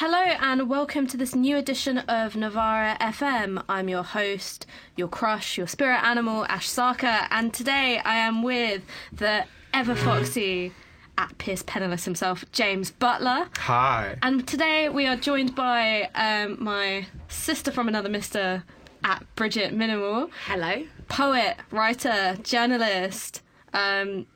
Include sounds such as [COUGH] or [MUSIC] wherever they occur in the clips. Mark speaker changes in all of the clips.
Speaker 1: Hello and welcome to this new edition of Novara FM. I'm your host, your crush, your spirit animal, Ash Sarkar, and today I am with the ever foxy at Pierce Penniless himself, James Butler.
Speaker 2: Hi.
Speaker 1: And today we are joined by um, my sister from another Mister at Bridget Minamore,
Speaker 3: Hello.
Speaker 1: poet, writer, journalist, um,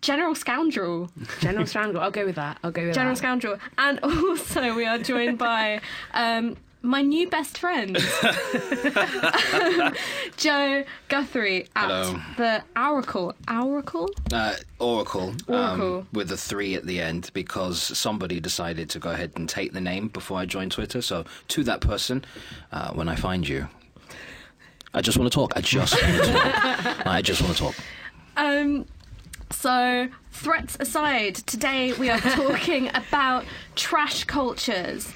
Speaker 1: general scoundrel.
Speaker 3: General Scoundrel. I'll go with that. I'll go with
Speaker 1: General
Speaker 3: that.
Speaker 1: Scoundrel. And [LAUGHS] also, we are joined by um, my new best friend, [LAUGHS] [LAUGHS] Joe Guthrie at
Speaker 4: Hello.
Speaker 1: the Oracle. Oracle?
Speaker 4: Uh, Oracle,
Speaker 1: Oracle.
Speaker 4: Um, with a three at the end because somebody decided to go ahead and take the name before I joined Twitter. So to that person, uh, when I find you, I just want to talk. I just want to talk. I just want to talk.
Speaker 1: Um, so, threats aside, today we are [LAUGHS] talking about trash cultures.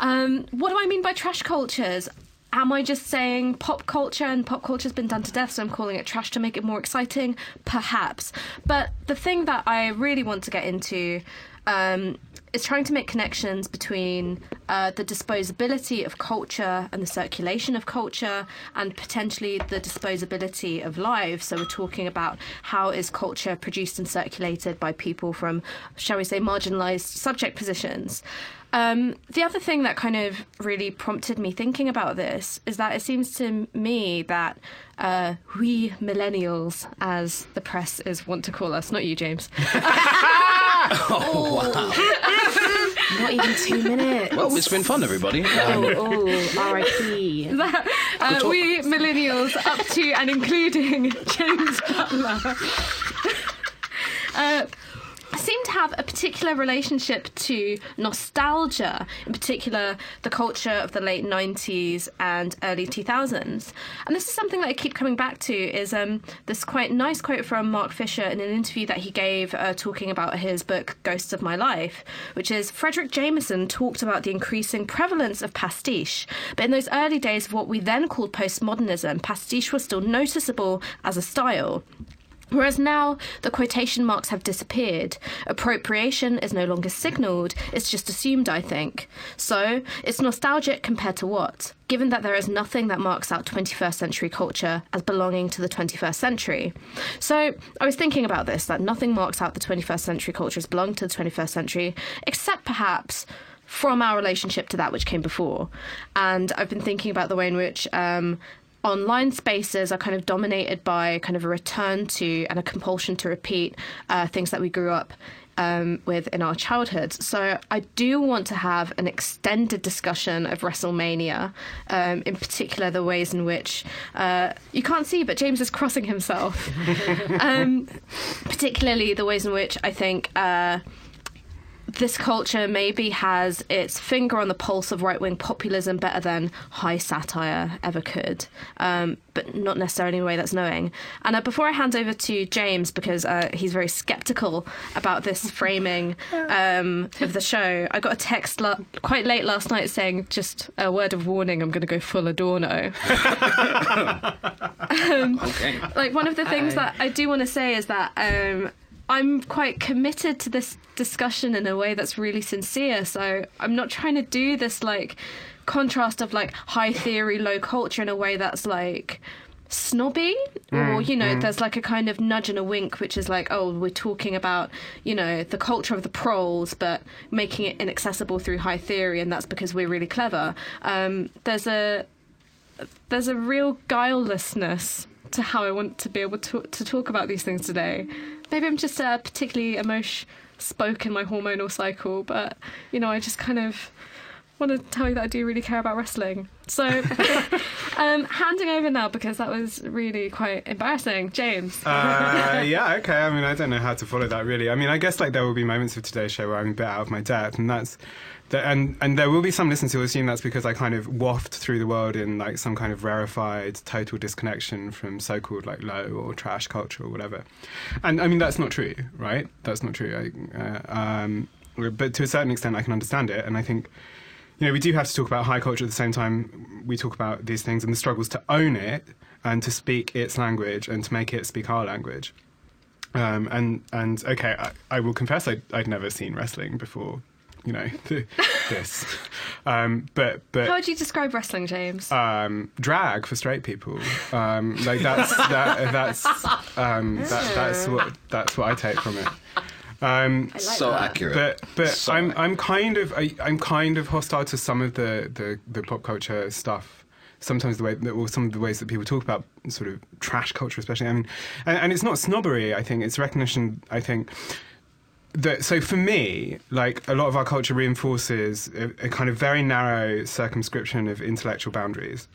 Speaker 1: Um, what do I mean by trash cultures? Am I just saying pop culture and pop culture's been done to death, so I'm calling it trash to make it more exciting? Perhaps. But the thing that I really want to get into um, is trying to make connections between uh, the disposability of culture and the circulation of culture, and potentially the disposability of lives. So we're talking about how is culture produced and circulated by people from, shall we say, marginalised subject positions. Um, the other thing that kind of really prompted me thinking about this is that it seems to me that uh, we millennials, as the press is want to call us, not you, James, [LAUGHS] oh, wow. [LAUGHS]
Speaker 3: Not even two minutes.
Speaker 4: Well, it's been fun, everybody. Um,
Speaker 3: oh, oh, R.I.P. [LAUGHS]
Speaker 1: uh, we millennials up to and including James Butler. Uh, seem to have a particular relationship to nostalgia, in particular the culture of the late 90s and early 2000s. And this is something that I keep coming back to is um, this quite nice quote from Mark Fisher in an interview that he gave uh, talking about his book Ghosts of My Life, which is Fredric Jameson talked about the increasing prevalence of pastiche, but in those early days of what we then called postmodernism, pastiche was still noticeable as a style. Whereas now the quotation marks have disappeared. Appropriation is no longer signalled, it's just assumed, I think. So, it's nostalgic compared to what? Given that there is nothing that marks out 21st century culture as belonging to the 21st century. So, I was thinking about this that nothing marks out the 21st century culture as belonging to the 21st century, except perhaps from our relationship to that which came before. And I've been thinking about the way in which um, online spaces are kind of dominated by kind of a return to and a compulsion to repeat uh, things that we grew up um, with in our childhoods. So I do want to have an extended discussion of WrestleMania, um, in particular the ways in which uh, you can't see, but James is crossing himself. [LAUGHS] um, particularly the ways in which I think. Uh, this culture maybe has its finger on the pulse of right wing populism better than high satire ever could, um, but not necessarily in a way that's knowing. And uh, before I hand over to James, because uh, he's very skeptical about this [LAUGHS] framing um, of the show, I got a text la- quite late last night saying, just a word of warning, I'm going to go full Adorno. [LAUGHS]
Speaker 4: okay.
Speaker 1: like one of the things that I do want to say is that um, I'm quite committed to this discussion in a way that's really sincere. So I'm not trying to do this like contrast of like high theory, low culture in a way that's like snobby or you know there's like a kind of nudge and a wink which is like oh we're talking about you know the culture of the proles but making it inaccessible through high theory and that's because we're really clever um, there's a there's a real guilelessness to how I want to be able to to talk about these things today. Maybe I'm just uh, particularly emotion spoke in my hormonal cycle, but you know, I just kind of want to tell you that I do really care about wrestling. So, [LAUGHS] um, handing over now because that was really quite embarrassing. James.
Speaker 2: Uh, [LAUGHS] yeah, okay. I mean, I don't know how to follow that really. I mean, I guess like there will be moments of today's show where I'm a bit out of my depth, and that's. And and there will be some listeners who assume that's because I kind of waft through the world in like some kind of rarefied total disconnection from so-called like low or trash culture or whatever. And I mean that's not true, right? That's not true. I, uh, um, but to a certain extent, I can understand it, and I think you know, we do have to talk about high culture at the same time we talk about these things and the struggles to own it and to speak its language and to make it speak our language. Um, and and okay, I, I will confess I'd, I'd never seen wrestling before you know [LAUGHS] the, this. Um, but but
Speaker 1: How would you describe wrestling, James?
Speaker 2: um, drag for straight people. Um, like that's that, that's um, that, that's what that's what I take from it. Um,
Speaker 3: I like
Speaker 4: so
Speaker 3: that.
Speaker 4: accurate.
Speaker 2: but but
Speaker 4: So
Speaker 2: I'm
Speaker 4: accurate.
Speaker 2: I'm kind of I, I'm kind of hostile to some of the, the, the pop culture stuff. Sometimes the way that, or some of the ways that people talk about sort of trash culture, especially. I mean, and, and it's not snobbery. I think it's recognition. I think that so for me, like a lot of our culture reinforces a, a kind of very narrow circumscription of intellectual boundaries.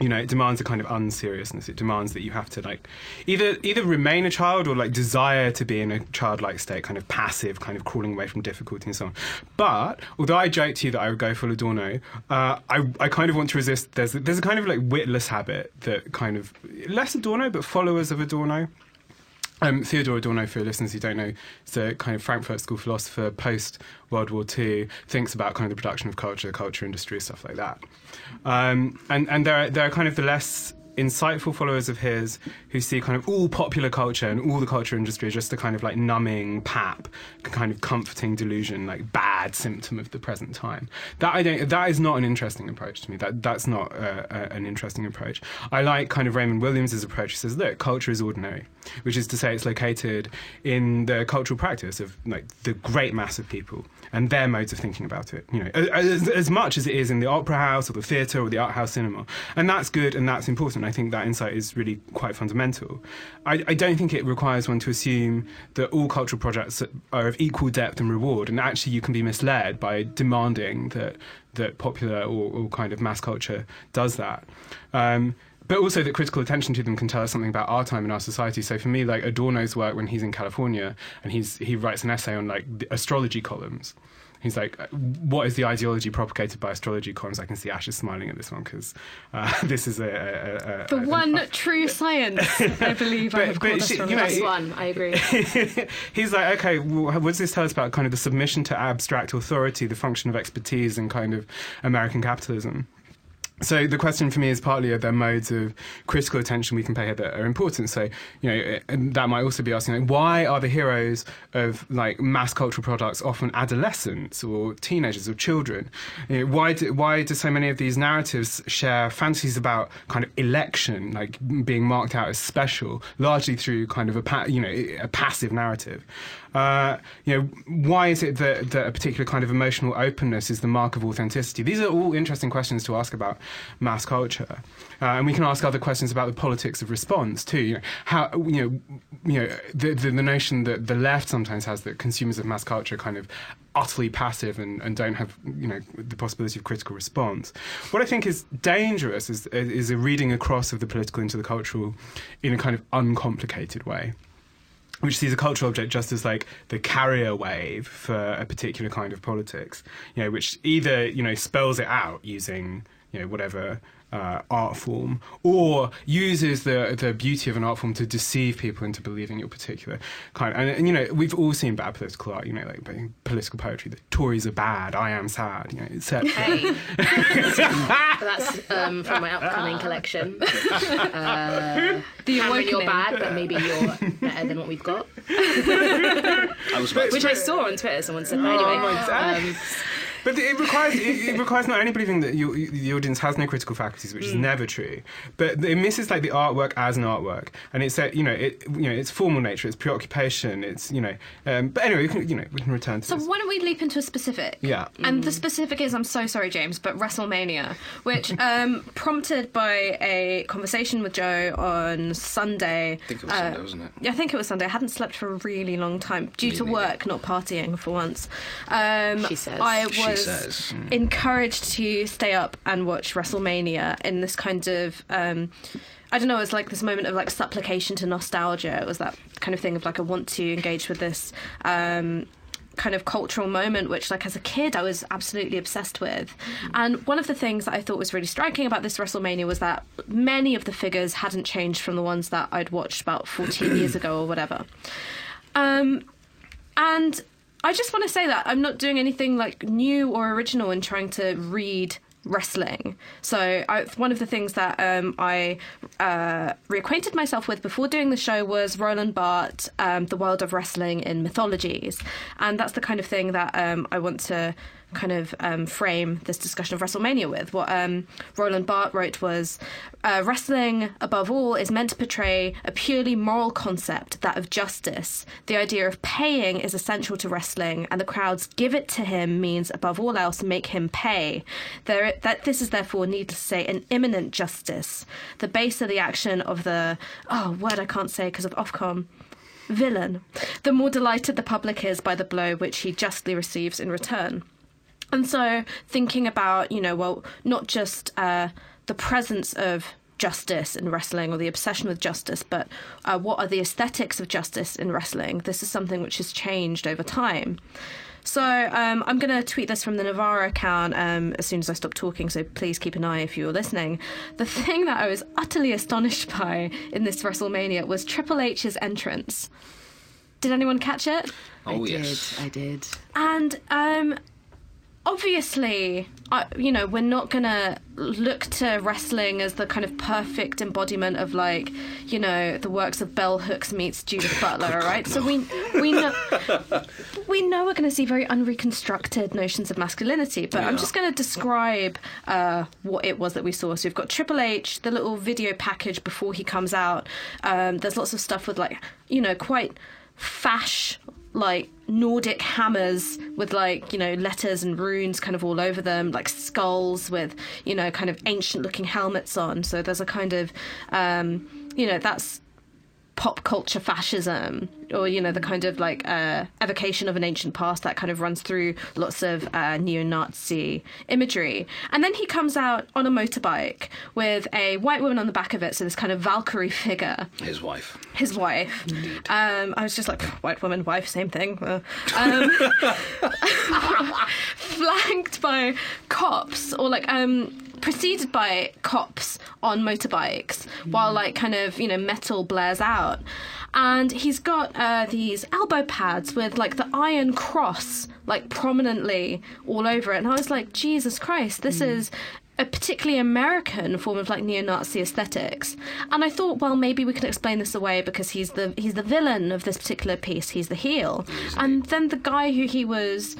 Speaker 2: You know, it demands a kind of unseriousness. It demands that you have to like either either remain a child or like desire to be in a childlike state, kind of passive, kind of crawling away from difficulty and so on. But although I joke to you that I would go full Adorno, uh, I I kind of want to resist. There's there's a kind of like witless habit that kind of less Adorno, but followers of Adorno. Um, Theodore Adorno, for listeners who don't know, is a kind of Frankfurt School philosopher post World War II, thinks about kind of the production of culture, the culture industry, stuff like that. Um, and and there are, there are kind of the less insightful followers of his who see kind of all popular culture and all the culture industry as just a kind of like numbing pap, kind of comforting delusion, like bad symptom of the present time. That I don't. That is not an interesting approach to me. That that's not uh, uh, an interesting approach. I like kind of Raymond Williams' approach. He says, look, culture is ordinary, which is to say it's located in the cultural practice of like the great mass of people and their modes of thinking about it. You know, as, as much as it is in the opera house or the theatre or the art house cinema, and that's good and that's important. I think that insight is really quite fundamental. I, I don't think it requires one to assume that all cultural projects are of equal depth and reward, and actually you can be misled by demanding that that popular or, or kind of mass culture does that. Um, but also that critical attention to them can tell us something about our time and our society. So for me, like Adorno's work when he's in California and he's he writes an essay on like the astrology columns. He's like, what is the ideology propagated by astrology columns? I can see Ash is smiling at this one because uh, [LAUGHS] this is a, a, a,
Speaker 1: the
Speaker 2: a-
Speaker 1: one [LAUGHS] true science, I believe I have
Speaker 2: but
Speaker 1: called
Speaker 2: she-
Speaker 1: astrology.
Speaker 2: you know,
Speaker 3: That's one. I agree. [LAUGHS]
Speaker 2: he's like, okay, well, what does this tell us about kind of the submission to abstract authority, the function of expertise, and kind of American capitalism? So the question for me is partly are there modes of critical attention we can pay that are important. So you know, and that might also be asking like, why are the heroes of like mass cultural products often adolescents or teenagers or children? You know, why do, why do so many of these narratives share fantasies about kind of election, like being marked out as special, largely through kind of a pa- you know a passive narrative? Uh, you know, why is it that, that a particular kind of emotional openness is the mark of authenticity? These are all interesting questions to ask about mass culture, uh, and we can ask other questions about the politics of response too. You know, how you know, you know, the, the the notion that the left sometimes has that consumers of mass culture kind of utterly passive and, and don't have you know the possibility of critical response. What I think is dangerous is is a reading across of the political into the cultural in a kind of uncomplicated way which sees a cultural object just as like the carrier wave for a particular kind of politics, you know, which either you know spells it out using you know whatever uh, art form, or uses the the beauty of an art form to deceive people into believing your particular kind. And, and you know, we've all seen bad political art. You know, like political poetry. The Tories are bad. I am sad. You know, etc.
Speaker 3: Hey. [LAUGHS] That's um, from my upcoming collection. [LAUGHS] Uh,
Speaker 1: The
Speaker 3: Cameron, you're
Speaker 1: Awakening.
Speaker 3: bad, but maybe you're better than what we've got. [LAUGHS]
Speaker 4: I was
Speaker 3: Which
Speaker 4: to
Speaker 3: I saw on Twitter. Someone said, but anyway.
Speaker 2: my
Speaker 3: um,
Speaker 2: But it requires it, it requires not only believing that you, you- the audience has no critical faculties, which is never true, but it misses like the artwork as an artwork, and it's a, you know it you know its formal nature, its preoccupation, it's you know. Um, but anyway, we can you know we can return to
Speaker 1: So
Speaker 2: this.
Speaker 1: why don't we leap into a specific?
Speaker 2: Yeah.
Speaker 1: And the specific is, I'm so sorry, James, but WrestleMania, which [LAUGHS] um, prompted by a conversation with Joe on Sunday.
Speaker 4: I think it was
Speaker 1: uh,
Speaker 4: Sunday, wasn't it?
Speaker 1: Yeah, I think it was Sunday. I hadn't slept for a really long time due to
Speaker 4: neither.
Speaker 1: work, not partying for once. Um,
Speaker 3: She says.
Speaker 1: I was
Speaker 4: She says.
Speaker 1: encouraged to stay up and watch WrestleMania in this kind of. Um, I don't know, it was like this moment of like supplication to nostalgia. It was that kind of thing of like, I want to engage with this um, kind of cultural moment, which, like, as a kid, I was absolutely obsessed with. And one of the things that I thought was really striking about this WrestleMania was that many of the figures hadn't changed from the ones that I'd watched about 14 years [COUGHS] ago or whatever. Um, and I just want to say that I'm not doing anything like new or original in trying to read wrestling. So I, one of the things that um, I uh, reacquainted myself with before doing the show was Roland Barthes, um, The World of Wrestling in Mythologies. And that's the kind of thing that um, I want to kind of um, frame this discussion of WrestleMania with. What um, Roland Barthes wrote was uh, wrestling, above all, is meant to portray a purely moral concept, that of justice. The idea of paying is essential to wrestling, and the crowds give it to him means, above all else, make him pay. There, that this is therefore, needless to say, an imminent justice. The base of the action of the oh word I can't say because of Ofcom villain, the more delighted the public is by the blow which he justly receives in return. And so, thinking about, you know, well, not just uh, the presence of justice in wrestling or the obsession with justice, but uh, what are the aesthetics of justice in wrestling? This is something which has changed over time. So um, I'm going to tweet this from the Novara account um, as soon as I stop talking. So please keep an eye if you're listening. The thing that I was utterly astonished by in this WrestleMania was Triple H's entrance. Did anyone catch it?
Speaker 4: Oh,
Speaker 3: I
Speaker 4: yes.
Speaker 3: did. I did.
Speaker 1: And um, obviously, I, you know, we're not gonna look to wrestling as the kind of perfect embodiment of like, you know, the works of Bell Hooks meets Judith [LAUGHS] Butler, right? So we we know [LAUGHS] we know we're going to see very unreconstructed notions of masculinity. But I'm just going to describe uh, what it was that we saw. So we've got Triple H, the little video package before he comes out. Um, there's lots of stuff with like, you know, quite fash like Nordic hammers with like, you know, letters and runes kind of all over them, like skulls with, you know, kind of ancient looking helmets on. So there's a kind of, um, you know, that's pop culture fascism or you know the kind of like uh, evocation of an ancient past that kind of runs through lots of uh, neo-nazi imagery. And then he comes out on a motorbike with a white woman on the back of it so this kind of valkyrie figure.
Speaker 4: His wife.
Speaker 1: his wife. Um, i was just like [LAUGHS] white woman wife same thing. Uh, um, [LAUGHS] flanked by cops or like um preceded by cops on motorbikes while like kind of you know metal blares out and he's got uh, these elbow pads with like the iron cross like prominently all over it and i was like jesus christ this is a particularly American form of like neo-Nazi aesthetics, and I thought, well, maybe we can explain this away because he's the he's the villain of this particular piece. He's the heel, and then the guy who he was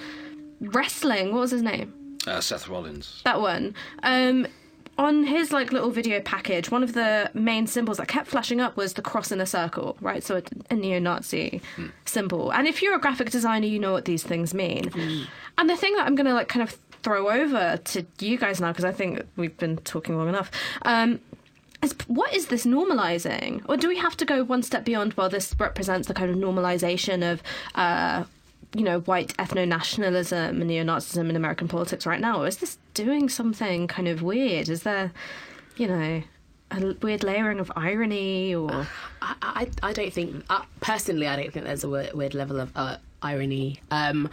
Speaker 1: wrestling, what was his name?
Speaker 4: Uh, Seth Rollins.
Speaker 1: That one. Um, on his like little video package, one of the main symbols that kept flashing up was the cross in a circle, right? So a, a neo-Nazi symbol. And if you're a graphic designer, you know what these things mean. And the thing that I'm going to like kind of throw over to you guys now because I think we've been talking long enough. Um, is what is this normalizing, or do we have to go one step beyond? Well, this represents the kind of normalization of. Uh, you know, white ethno nationalism and neo Nazism in American politics right now? Or is this doing something kind of weird? Is there, you know, a weird layering of irony or.
Speaker 3: I, I, I don't think uh, personally. I don't think there's a weird, weird level of uh, irony. Um,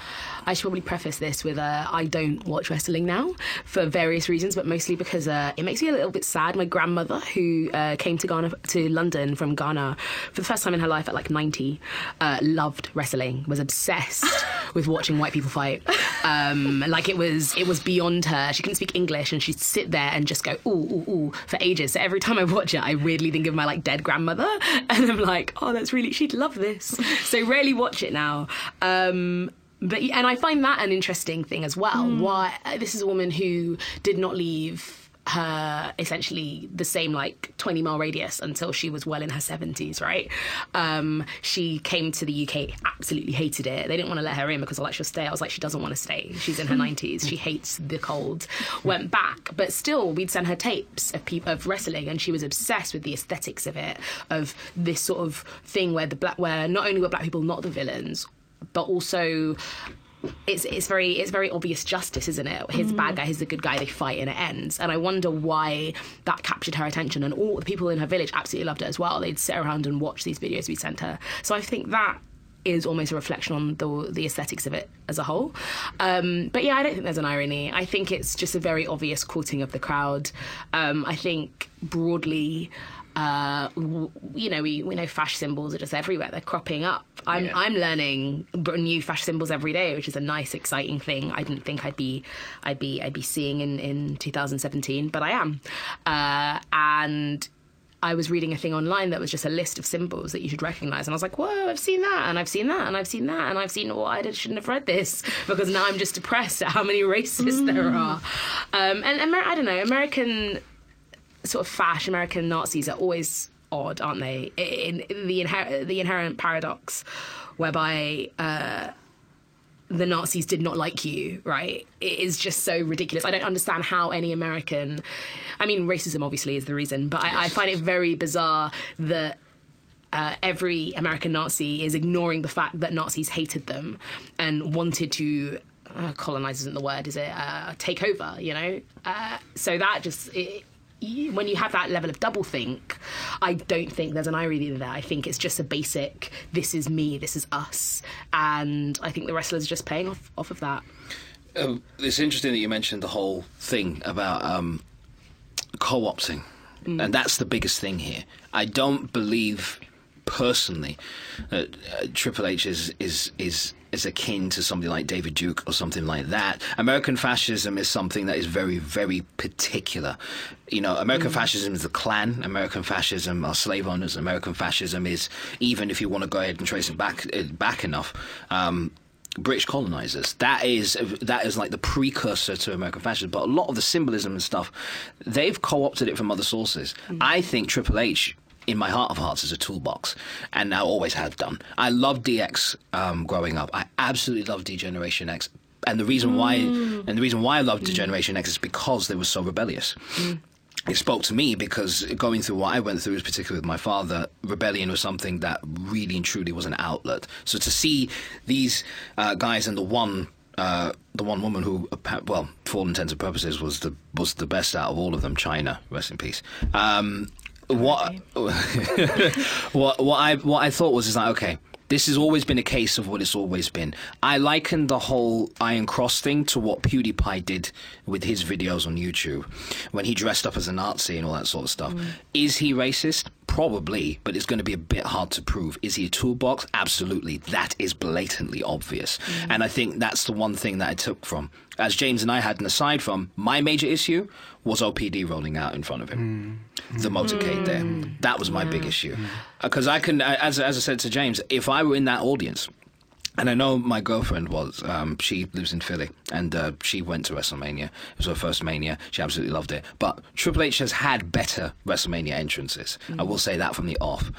Speaker 3: I should probably preface this with uh, I don't watch wrestling now for various reasons, but mostly because uh, it makes me a little bit sad. My grandmother, who uh, came to Ghana to London from Ghana for the first time in her life at like 90, uh, loved wrestling, was obsessed [LAUGHS] with watching white people fight. Um, like it was it was beyond her. She couldn't speak English, and she'd sit there and just go ooh ooh ooh for ages. So every time I watch it, I weirdly think of my like dead grandmother, [LAUGHS] and I'm like, oh, that's really she'd love this. So rarely watch it now. Um, but and I find that an interesting thing as well. Why this is a woman who did not leave her essentially the same like 20 mile radius until she was well in her 70s right? Um she came to the uk absolutely hated it. They didn't want to let her in because i like she'll stay. I was like she doesn't want to stay. She's in her 90s she hates the cold. Went back but still we'd send her tapes of people of wrestling and she was obsessed with the aesthetics of it of this sort of thing where the black where not only were black people not the villains but also it's it's very it's very obvious justice, isn't it? He's the bad guy, he's the good guy. They fight and it ends. And I wonder why that captured her attention. And all the people in her village absolutely loved it as well. They'd sit around and watch these videos we sent her. So I think that is almost a reflection on the the aesthetics of it as a whole. Um, but yeah, I don't think there's an irony. I think it's just a very obvious courting of the crowd. Um, I think broadly. Uh, you know, we, we know fash symbols are just everywhere. They're cropping up. I'm,
Speaker 4: Yeah.
Speaker 3: I'm learning new fash symbols every day, which is a nice, exciting thing. I didn't think I'd be, I'd be, I'd be seeing in, in 2017, but I am. Uh, and I was reading a thing online that was just a list of symbols that you should recognize. And I was like, whoa, I've seen that, and I've seen that, and I've seen that, and I've seen, oh, I shouldn't have read this [LAUGHS] because now I'm just depressed at how many races there are. Um, and Amer- I don't know, American sort of fash American Nazis are always odd, aren't they? In, in the inher- the inherent paradox, whereby uh, the Nazis did not like you, right? It is just so ridiculous. I don't understand how any American. I mean, racism obviously is the reason, but I, I find it very bizarre that. Uh, every American Nazi is ignoring the fact that Nazis hated them and wanted to uh, colonize isn't the word, is it? Uh, take over, you know. Uh, so that just it, when you have that level of double think, I don't think there's an irony there. I think it's just a basic. This is me. This is us, and I think the wrestlers are just paying off off of that.
Speaker 4: Um, it's interesting that you mentioned the whole thing about um, co-opting, and that's the biggest thing here. I don't believe personally that uh, Triple H is is is is akin to something like David Duke or something like that. American fascism is something that is very very particular. You know, American fascism is the Klan. American fascism are slave owners. American fascism is even if you want to go ahead and trace it back back enough. Um, British colonizers. That is that is like the precursor to American fascism. But a lot of the symbolism and stuff, they've co-opted it from other sources. I think Triple H. In my heart of hearts, is a toolbox, and I always have done. I loved DX um, growing up. I absolutely loved Degeneration X, and the reason why, and the reason why I loved Degeneration X is because they were so rebellious it spoke to me because going through what I went through, particularly with my father, rebellion was something that really and truly was an outlet. So to see these uh, guys and the one. Uh, the one woman who, well, for all intents and purposes, was the was the best out of all of them. Chyna, rest in peace. Um, what [LAUGHS] what what I what I thought was is like okay, this has always been a case of what it's always been. I liken the whole Iron Cross thing to what PewDiePie did with his videos on YouTube when he dressed up as a Nazi and all that sort of stuff. Mm. Is he racist? Probably, but it's going to be a bit hard to prove. Is he a toolbox? Absolutely. That is blatantly obvious. Mm. And I think that's the one thing that I took from. As James and I had an aside from, my major issue was OPD rolling out in front of him. Hmm. The motorcade there. Hmm. That was my big issue. Hmm. Uh, because I can, uh, as, as I said to James, if I were in that audience, and I know my girlfriend was. Um, she lives in Philly, and uh, she went to WrestleMania. It was her first Mania. She absolutely loved it. But Triple H has had better WrestleMania entrances. I will say that from the off.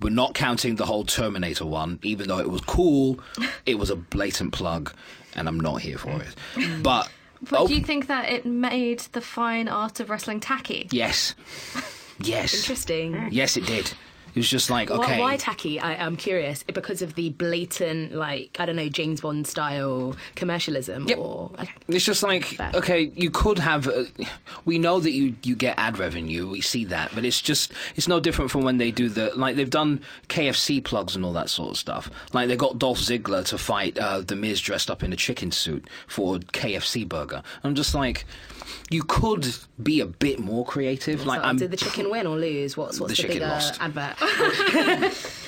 Speaker 4: We're not counting the whole Terminator one, even though it was cool. It was a blatant plug, and I'm not here for mm. it. But,
Speaker 1: But
Speaker 4: oh,
Speaker 1: do you think that it made the fine art of wrestling tacky?
Speaker 4: yes, [LAUGHS] yes,
Speaker 3: Interesting.
Speaker 4: yes, it did. It was just like okay.
Speaker 3: Why, tacky? I, I'm curious. Because of the blatant, like I don't know, James Bond style commercialism,
Speaker 4: Yep.
Speaker 3: or okay.
Speaker 4: It's just like
Speaker 3: Fair.
Speaker 4: okay, you could have. Uh, we know that you you get ad revenue. We see that, but it's just it's no different from when they do the like they've done KFC plugs and all that sort of stuff. Like they got Dolph Ziggler to fight uh, the Miz dressed up in a chicken suit for KFC burger. I'm just like, you could be a bit more creative. Like I'm
Speaker 3: did the chicken win or lose? What's what's
Speaker 4: The
Speaker 3: the,
Speaker 4: chicken
Speaker 3: bigger
Speaker 4: lost.
Speaker 3: advert? [LAUGHS]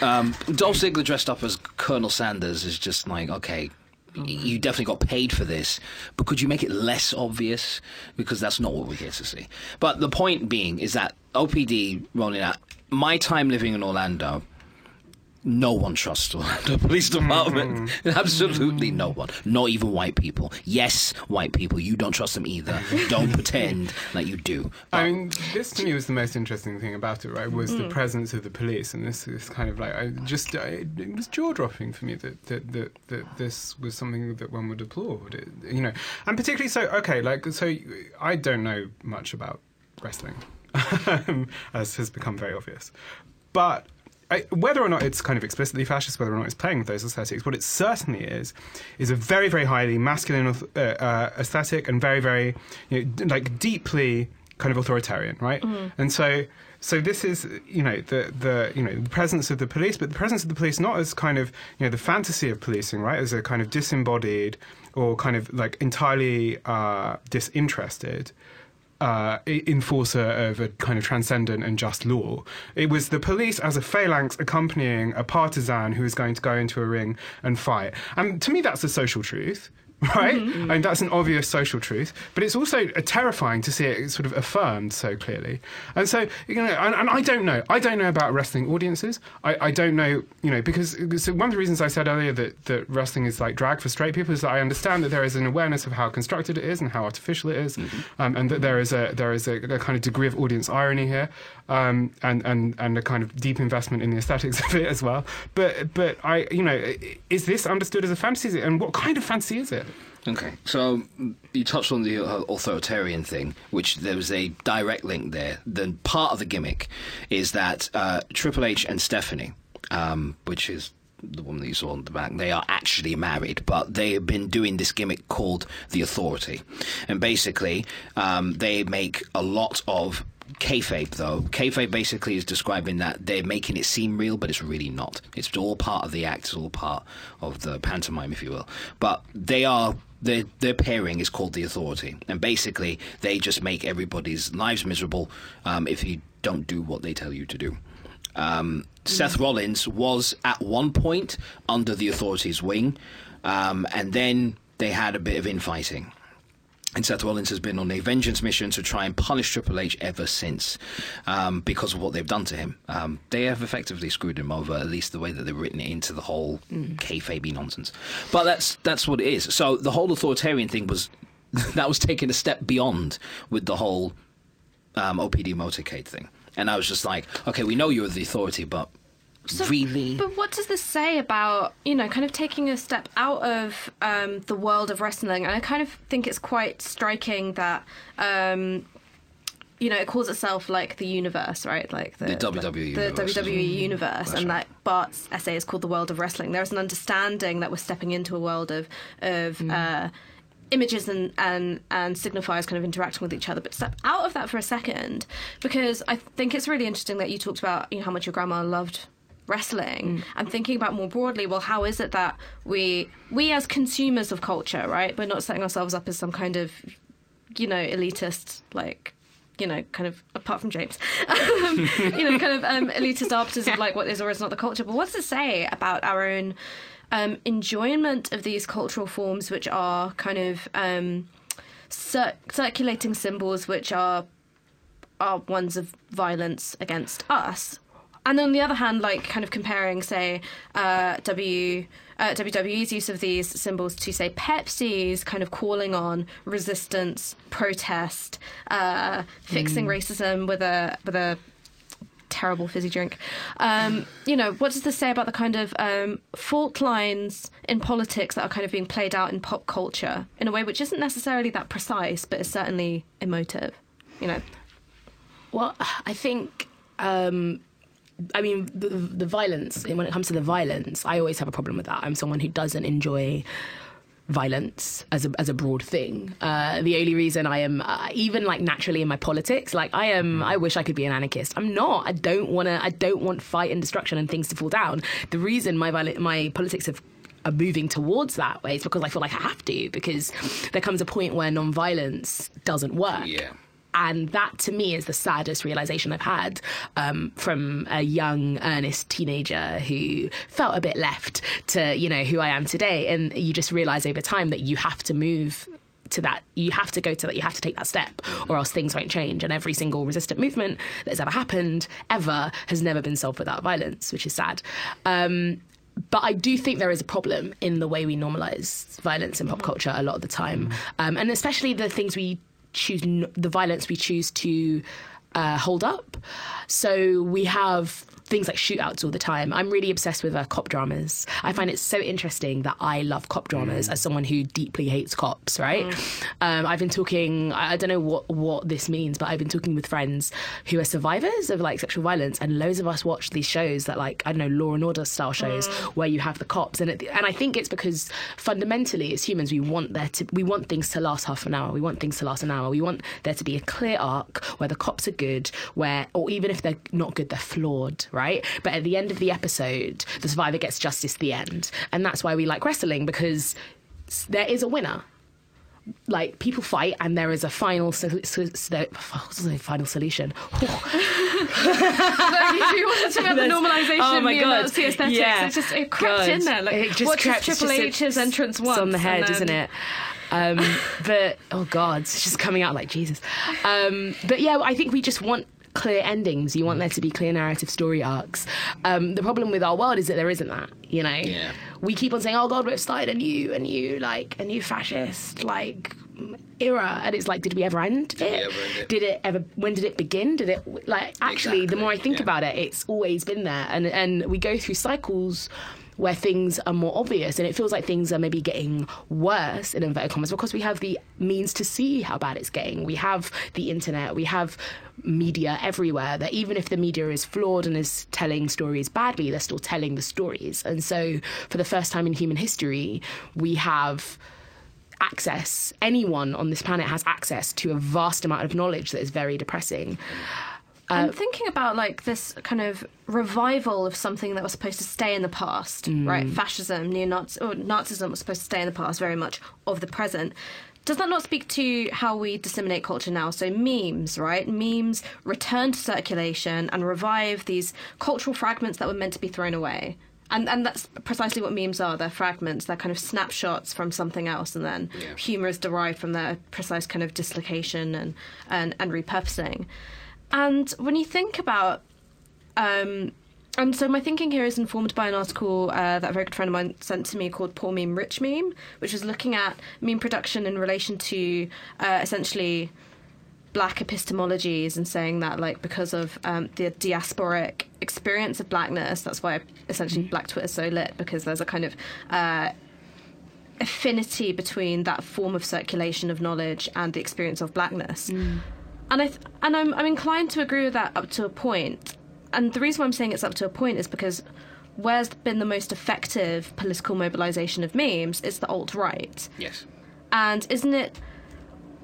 Speaker 4: Um, Dolph Ziggler dressed up as Colonel Sanders is just like, okay, y- you definitely got paid for this, but could you make it less obvious? Because that's not what we're here to see. But the point being is that OPD rolling out, my time living in Orlando, no one trusts Orlando [LAUGHS] Police Department. [LAUGHS] Absolutely no one. Not even white people. Yes, white people, you don't trust them either. don't [LAUGHS] pretend like you do.
Speaker 2: I mean, this to me was the most interesting thing about it, right? Was
Speaker 1: Mm.
Speaker 2: the presence of the police, and this is kind of like I just it, it was jaw dropping for me that, that that that this was something that one would applaud, it, you know, and particularly so. Okay, like so, I don't know much about wrestling, as has become very obvious, but. I, whether or not it's kind of explicitly fascist, whether or not it's playing with those aesthetics, what it certainly is, is a very, very highly masculine uh, uh, aesthetic and very, very, you know, d- like deeply kind of authoritarian, right? And so, so this is, you know, the the you know the presence of the police, but the presence of the police not as kind of you know the fantasy of policing, right? As a kind of disembodied or kind of like entirely uh, disinterested, uh, enforcer of a kind of transcendent and just law. It was the police as a phalanx accompanying a partisan who is going to go into a ring and fight. And to me, that's a social truth. [LAUGHS] Right, and that's an obvious social truth, but it's also uh, terrifying to see it sort of affirmed so clearly. And so, you know, and, and I don't know, I don't know about wrestling audiences. I, I don't know, you know, because so one of the reasons I said earlier that, that wrestling is like drag for straight people is that I understand that there is an awareness of how constructed it is and how artificial it is, um, and that there is a there is a, a kind of degree of audience irony here, um, and and and a kind of deep investment in the aesthetics [LAUGHS] of it as well. But but I, you know, is this understood as a fantasy, and what kind of fantasy is it?
Speaker 4: Okay, so mm, you touched on the uh, authoritarian thing, which there was a direct link there. Then part of the gimmick is that uh, Triple H and Stephanie, um, which is the woman that you saw on the back, they are actually married, but they have been doing this gimmick called the Authority, and basically um, they make a lot of kayfabe though. Kayfabe basically is describing that they're making it seem real, but it's really not. It's all part of the act. It's all part of the pantomime, if you will. But they are. Their, their pairing is called the Authority, and basically they just make everybody's lives miserable um, if you don't do what they tell you to do. Um, Seth Rollins was at one point under the Authority's wing, um, and then they had a bit of infighting. And Seth Rollins has been on a vengeance mission to try and punish Triple H ever since um, because of what they've done to him. Um, they have effectively screwed him over, at least the way that they've written it into the whole kayfabe nonsense. But that's that's what it is. So the whole authoritarian thing was [LAUGHS] that was taken a step beyond with the whole um, OPD motorcade thing. And I was just like, okay, we know you're the authority, but
Speaker 1: So-
Speaker 4: really?
Speaker 1: But what does this say about, you know, kind of taking a step out of um, the world of wrestling? And I kind of think it's quite striking that, um, you know, it calls itself like the universe, right? Like the,
Speaker 4: The WWE
Speaker 1: the
Speaker 4: universe, isn't
Speaker 1: WWE universe, and that Barthes' essay is called the world of wrestling. There's an understanding that we're stepping into a world of of. Uh, images and, and and signifiers kind of interacting with each other but step out of that for a second because i think it's really interesting that you talked about you know how much your grandma loved wrestling. And thinking about more broadly well how is it that we we as consumers of culture right we're not setting ourselves up as some kind of you know elitist like you know kind of apart from james [LAUGHS] um, you know kind of um, elitist arbiters of like what is or is not the culture. But what does it say about our own um, enjoyment of these cultural forms which are kind of um, cir- circulating symbols which are are ones of violence against us. And on the other hand, like kind of comparing, say, uh, W uh, WWE's use of these symbols to, say, Pepsi's kind of calling on resistance, protest, uh, fixing racism with a with a terrible fizzy drink. Um, you know, what does this say about the kind of um, fault lines in politics that are kind of being played out in pop culture in a way which isn't necessarily that precise, but is certainly emotive? You know,
Speaker 3: Well, I think. Um, I mean, the, the violence. When it comes to the violence, I always have a problem with that. I'm someone who doesn't enjoy violence as a as a broad thing. Uh, the only reason I am uh, even like naturally in my politics, like I am, I wish I could be an anarchist. I'm not. I don't want to. I don't want fight and destruction and things to fall down. The reason my my politics have are moving towards that way is because I feel like I have to because there comes a point where non-violence doesn't work
Speaker 4: Yeah.
Speaker 3: And that to me is the saddest realization I've had um, from a young, earnest teenager who felt a bit left to, you know, who I am today. And you just realize over time that you have to move to that you have to go to that you have to take that step or else things won't change. And every single resistant movement that's ever happened ever has never been solved without violence which is sad. Um, but I do think there is a problem in the way we normalize violence in pop culture a lot of the time, um, and especially the things we choose, the violence we choose to uh, hold up. So we have things like shootouts all the time. I'm really obsessed with uh, cop dramas. I find it so interesting that I love cop dramas as someone who deeply hates cops. Right? Um, I've been talking. I I don't know what what this means, but I've been talking with friends who are survivors of like sexual violence, and loads of us watch these shows that like I don't know Law and Order style shows where you have the cops, and it, and I think it's because fundamentally as humans we want there to we want things to last half an hour, we want things to last an hour, we want there to be a clear arc where the cops are good, where or even if they're not good, they're flawed, right? But at the end of the episode, the survivor gets justice. The end, and that's why we like wrestling because there is a winner like people fight and there is a final so, so, so, [LAUGHS] final solution [LAUGHS]
Speaker 1: you wanted to about the normalization
Speaker 3: oh
Speaker 1: of
Speaker 3: my
Speaker 1: the
Speaker 3: God.
Speaker 1: Nazi aesthetics,
Speaker 3: Yeah.
Speaker 1: it just it crept
Speaker 3: God.
Speaker 1: in there. Like,
Speaker 3: It just crept-
Speaker 1: Triple
Speaker 3: just-
Speaker 1: H's entrance
Speaker 3: it's
Speaker 1: once.
Speaker 3: on the head,
Speaker 1: then-
Speaker 3: isn't it? Um, [LAUGHS] but oh god, it's just coming out like Jesus. Um, but yeah, I think we just want clear endings. You want there to be clear narrative story arcs. Um, the problem with our world is that there isn't that. You know,
Speaker 4: Yeah.
Speaker 3: we keep on saying, "Oh God, we've started a new, a new, like a new fascist like era," and it's like, did we ever end it?
Speaker 4: we ever end it?
Speaker 3: Did it ever? When did it begin? Did it like actually? The more I think
Speaker 4: yeah.
Speaker 3: about it, it's always been there, and and we go through cycles where things are more obvious. And it feels like things are maybe getting worse in inverted commas because we have the means to see how bad it's getting. We have the internet we have media everywhere that even if the media is flawed and is telling stories badly they're still telling the stories. And so for the first time in human history we have access anyone on this planet has access to a vast amount of knowledge that is very depressing
Speaker 1: I'm uh, thinking about like this kind of revival of something that was supposed to stay in the past, right? Mm. Fascism, neo-Nazi, or Nazism was supposed to stay in the past, very much of the present. Does that not speak to how we disseminate culture now? So memes, right? Memes return to circulation and revive these cultural fragments that were meant to be thrown away. And and that's precisely what memes are. They're fragments. They're kind of snapshots from something else, and then
Speaker 4: Yeah.
Speaker 1: humor is derived from their precise kind of dislocation and and, and repurposing. And when you think about, um, and so my thinking here is informed by an article uh, that a very good friend of mine sent to me called "Poor Meme, Rich Meme," which is looking at meme production in relation to uh, essentially black epistemologies and saying that like because of um, the diasporic experience of blackness that's why essentially black twitter is so lit because there's a kind of uh, affinity between that form of circulation of knowledge and the experience of blackness and I th- and I'm, I'm inclined to agree with that up to a point. and the reason why I'm saying it's up to a point is because where's been the most effective political mobilization of memes it's the alt-right
Speaker 4: Yes.
Speaker 1: and isn't it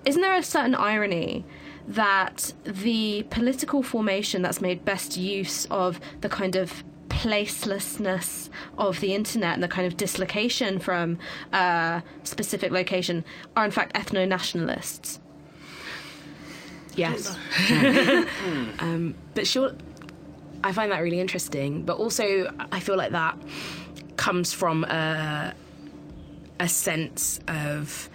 Speaker 1: isn't there a certain irony that the political formation that's made best use of the kind of placelessness of the internet and the kind of dislocation from a specific location are in fact ethno nationalists?
Speaker 3: Yes. [LAUGHS] um, but sure, I find that really interesting. But also, I feel like that comes from a, a sense of,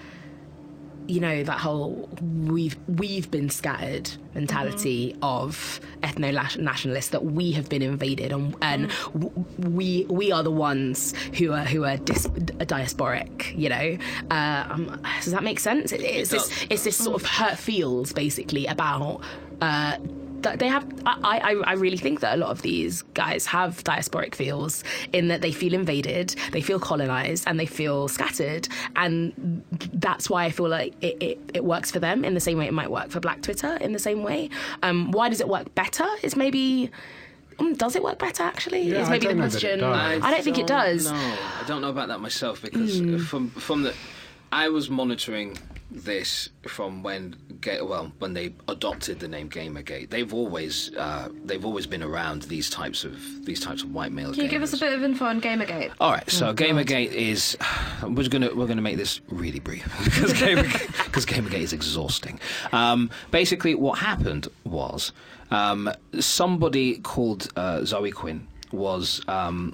Speaker 3: you know, that whole we've we've been scattered mentality of ethno nationalists that we have been invaded and, and w- we we are the ones who are who are dis- diasporic. You know, uh, um, does that make sense? It, it's
Speaker 4: does,
Speaker 3: this it's this sort of hurt feels basically about. Uh, they have I, I, I really think that a lot of these guys have diasporic feels in that they feel invaded they feel colonized and they feel scattered. And that's why i feel like it, it, it works for them in the same way it might work for black twitter in the same way. Um, why does it work better? Is maybe um, does it work better actually?
Speaker 2: Yeah,
Speaker 3: is maybe the
Speaker 2: don't know that it
Speaker 3: question.
Speaker 2: does.
Speaker 3: I don't think it does.
Speaker 4: No, I don't know about that myself because uh, from from the, I was monitoring this from when ga- well when they adopted the name Gamergate. They've always uh, they've always been around these types of these types of white male.
Speaker 1: Can you give us a bit of info on Gamergate?
Speaker 4: All right, so Gamergate is [SIGHS] we're gonna we're gonna make this really brief [LAUGHS] because Gamergate, [LAUGHS] [LAUGHS] because Gamergate is exhausting. Um, basically, what happened was um, somebody called uh, Zoe Quinn was, um,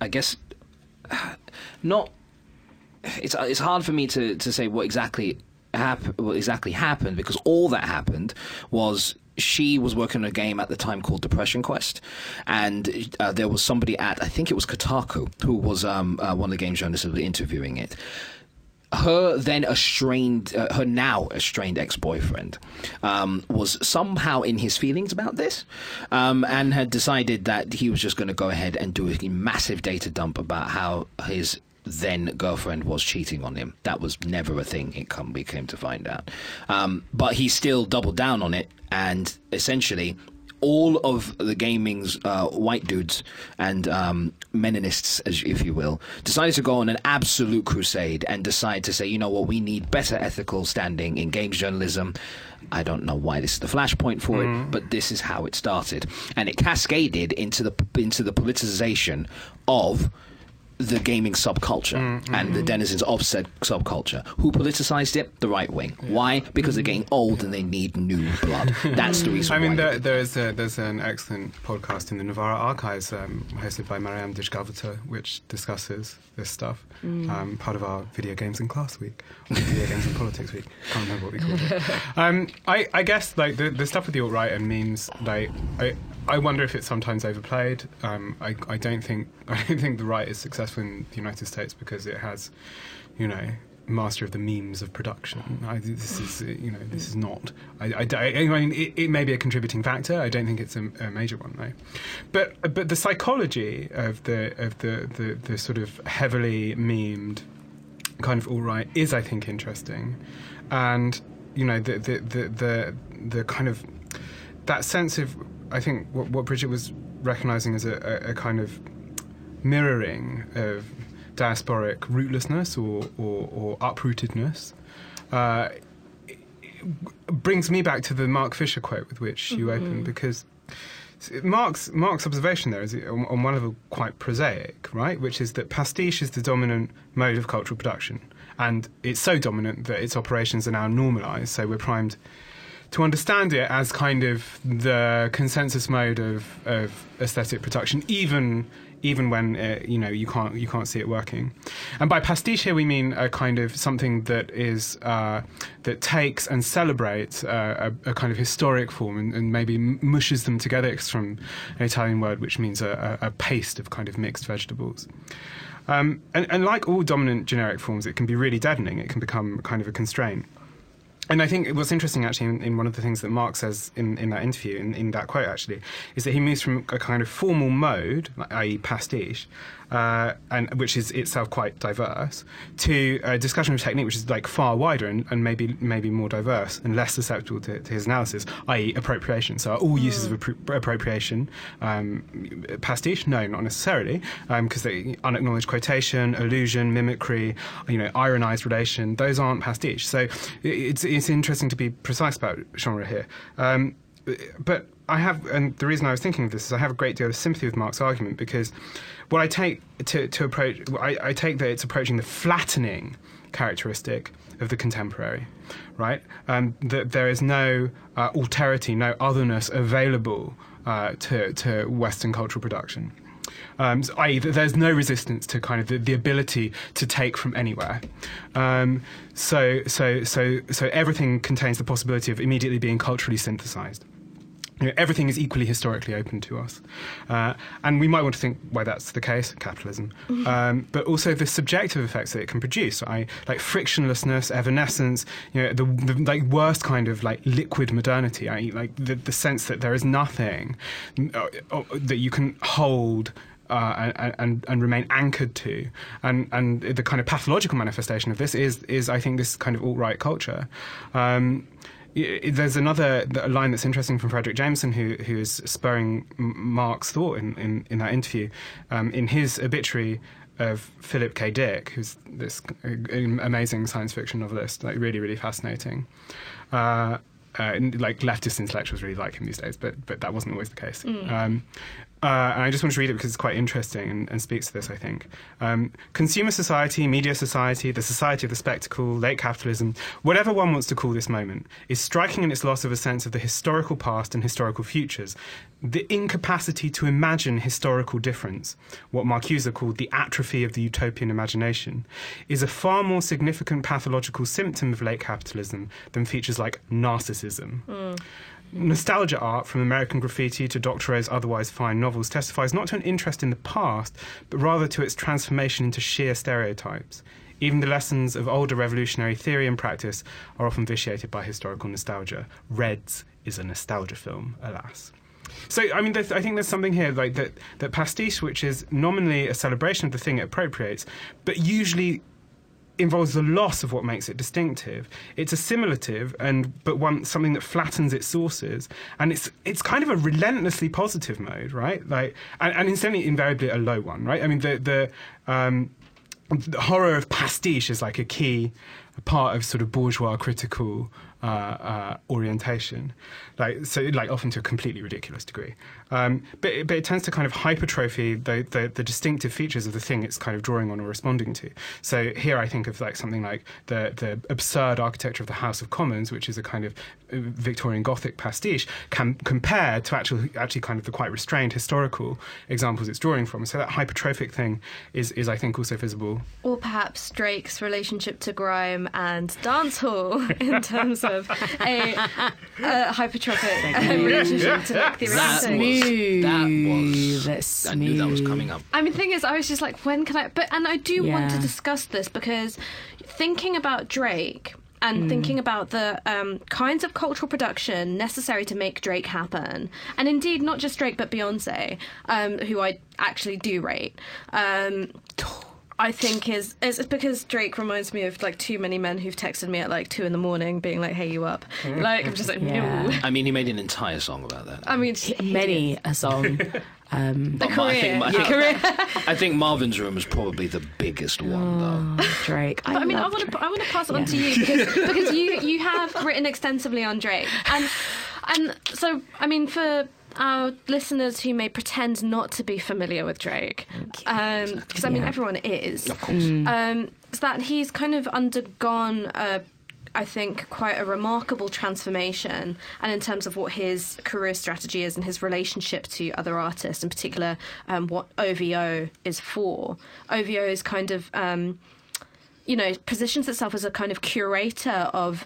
Speaker 4: I guess, [SIGHS] not. It's it's hard for me to, to say what exactly hap- what exactly happened because all that happened was she was working on a game at the time called Depression Quest, and uh, there was somebody at I think it was Kotaku who was um, uh, one of the game journalists interviewing it. Her then estranged, uh, her now estranged ex-boyfriend, um, was somehow in his feelings about this, um, and had decided that he was just going to go ahead and do a massive data dump about how his then girlfriend was cheating on him. That was never a thing. It come we came to find out, um, but he still doubled down on it, and essentially all of the gaming's uh, white dudes and um, meninists, as if you will, decided to go on an absolute crusade and decide to say, you know what, we need better ethical standing in games journalism. I don't know why this is the flashpoint for it, but this is how it started, and it cascaded into the into the politicization of the gaming subculture
Speaker 2: Mm,
Speaker 4: and the denizens of said subculture. Who politicized it? The right wing. Why? Because they're getting old and they need new blood. [LAUGHS] That's the reason
Speaker 2: I mean,
Speaker 4: why.
Speaker 2: there, there is a, there's an excellent podcast in the Novara Archives um, hosted by Marijam Didžgalvytė, which discusses this stuff. Um, part of our Video Games in Class Week, or Video Games in Politics Week. [LAUGHS] Can't remember what we called it. Um, I, I guess like the, the stuff with the alt right and memes, like I, I wonder if it's sometimes overplayed. Um, I, I don't think [LAUGHS] I don't think the right is successful in the United States because it has, you know, master of the memes of production. I, this is you know this is not. I- I mean it, it may be a contributing factor. I don't think it's a, a major one though. But but the psychology of the of the the, the sort of heavily memed kind of alt right is I think interesting, and you know the the the the, the kind of that sense of I think what, what Bridget was recognizing as a, a, a kind of mirroring of diasporic rootlessness or, or, or uprootedness uh, brings me back to the Mark Fisher quote with which you opened because Mark's Mark's observation there is on, on one level quite prosaic, right? Which is that pastiche is the dominant mode of cultural production, and it's so dominant that its operations are now normalised. So we're primed to understand it as kind of the consensus mode of, of aesthetic production, even even when uh, you know you can't you can't see it working. And by pastiche here we mean a kind of something that is uh, that takes and celebrates uh, a, a kind of historic form and, and maybe mushes them together. It's from an Italian word which means a, a, a paste of kind of mixed vegetables. Um, and, and like all dominant generic forms, it can be really deadening. It can become kind of a constraint. And I think what's interesting, actually, in, in one of the things that Mark says in, in that interview, in, in that quote, actually, is that he moves from a kind of formal mode, i.e., pastiche, uh, and which is itself quite diverse, to a discussion of technique, which is like far wider and, and maybe maybe more diverse and less susceptible to, to his analysis, i.e., appropriation. So, are all uses of appro- appropriation um, pastiche? No, not necessarily, because the unacknowledged quotation, allusion, mimicry, you know, ironized relation. Those aren't pastiche. So, it's it's interesting to be precise about genre here. Um, but I have, and the reason I was thinking of this is I have a great deal of sympathy with Mark's argument because what I take to, to approach, I, I take that it's approaching the flattening characteristic of the contemporary, right? Um, that there is no uh, alterity, no otherness available uh, to, to Western cultural production. Um, so, i.e., there's no resistance to kind of the, the ability to take from anywhere. Um, so, so, so, so everything contains the possibility of immediately being culturally synthesized. You know, everything is equally historically open to us. Uh, and we might want to think why that's the case, capitalism, um, but also the subjective effects that it can produce, I, like frictionlessness, evanescence, you know, the, the like worst kind of like liquid modernity, I, like the, the sense that there is nothing uh, uh, that you can hold uh, and, and, and remain anchored to. And, and the kind of pathological manifestation of this is, is I think, this kind of alt right culture. Um, there's another line that's interesting from Fredric Jameson, who, who is spurring Mark's thought in, in, in that interview. Um, in his obituary, of Philip K. Dick, who's this amazing science fiction novelist, like really, really fascinating. Uh, uh, like leftist intellectuals really like him these days, but but that wasn't always the case. Um, uh, and I just want to read it because it's quite interesting and, and speaks to this, I think. Um, consumer society, media society, the society of the spectacle, late capitalism, whatever one wants to call this moment, is striking in its loss of a sense of the historical past and historical futures, the incapacity to imagine historical difference, what Marcuse called the atrophy of the utopian imagination, is a far more significant pathological symptom of late capitalism than features like narcissism. Nostalgia art, from American graffiti to Doctorow's otherwise fine novels, testifies not to an interest in the past, but rather to its transformation into sheer stereotypes. Even the lessons of older revolutionary theory and practice are often vitiated by historical nostalgia. Reds is a nostalgia film, alas. So, I mean, I think there's something here like that, that pastiche, which is nominally a celebration of the thing it appropriates, but usually involves the loss of what makes it distinctive. It's assimilative and but one something that flattens its sources, and it's it's kind of a relentlessly positive mode, right? Like, and, and incidentally, invariably a low one, right? I mean, the the um, the horror of pastiche is like a key part of sort of bourgeois critical uh, uh, orientation, like so, like often to a completely ridiculous degree. Um, but it, but it tends to kind of hypertrophy the, the the distinctive features of the thing it's kind of drawing on or responding to. So here I think of like something like the the absurd architecture of the House of Commons, which is a kind of uh, Victorian Gothic pastiche, can compare to actually actually kind of the quite restrained historical examples it's drawing from. So that hypertrophic thing is is I think also visible.
Speaker 1: Or perhaps Drake's relationship to grime and dancehall [LAUGHS] in terms of a, a hypertrophic [LAUGHS] relationship to like the
Speaker 4: That was, that was,
Speaker 3: That's
Speaker 4: I knew that was coming up.
Speaker 1: I mean, the thing is, I was just like, when can I? But and I do want to discuss this because thinking about Drake and thinking about the um, kinds of cultural production necessary to make Drake happen, and indeed not just Drake but Beyonce, um, who I actually do rate. Um, I think is is because Drake reminds me of like too many men who've texted me at like two in the morning, being like, "Hey, you up?" [LAUGHS] Like I'm just like,
Speaker 3: Yeah.
Speaker 1: no.
Speaker 4: I mean, he made an entire song about that.
Speaker 1: I mean,
Speaker 3: Many a song. [LAUGHS] Um,
Speaker 1: the
Speaker 4: But I think,
Speaker 1: career.
Speaker 4: I, think, [LAUGHS] I think Marvin's Room is probably the biggest one, though.
Speaker 3: Drake.
Speaker 1: But I mean, I want to I want to pass it on to you because, because you you have written extensively on Drake, and and so I mean for our listeners who may pretend not to be familiar with Drake, because I mean
Speaker 3: Yeah.
Speaker 1: everyone is,
Speaker 4: Of course.
Speaker 1: um, is that he's kind of undergone a. I think quite a remarkable transformation, and in terms of what his career strategy is and his relationship to other artists, in particular, um, what OVO is for. OVO is kind of um, you know, positions itself as a kind of curator of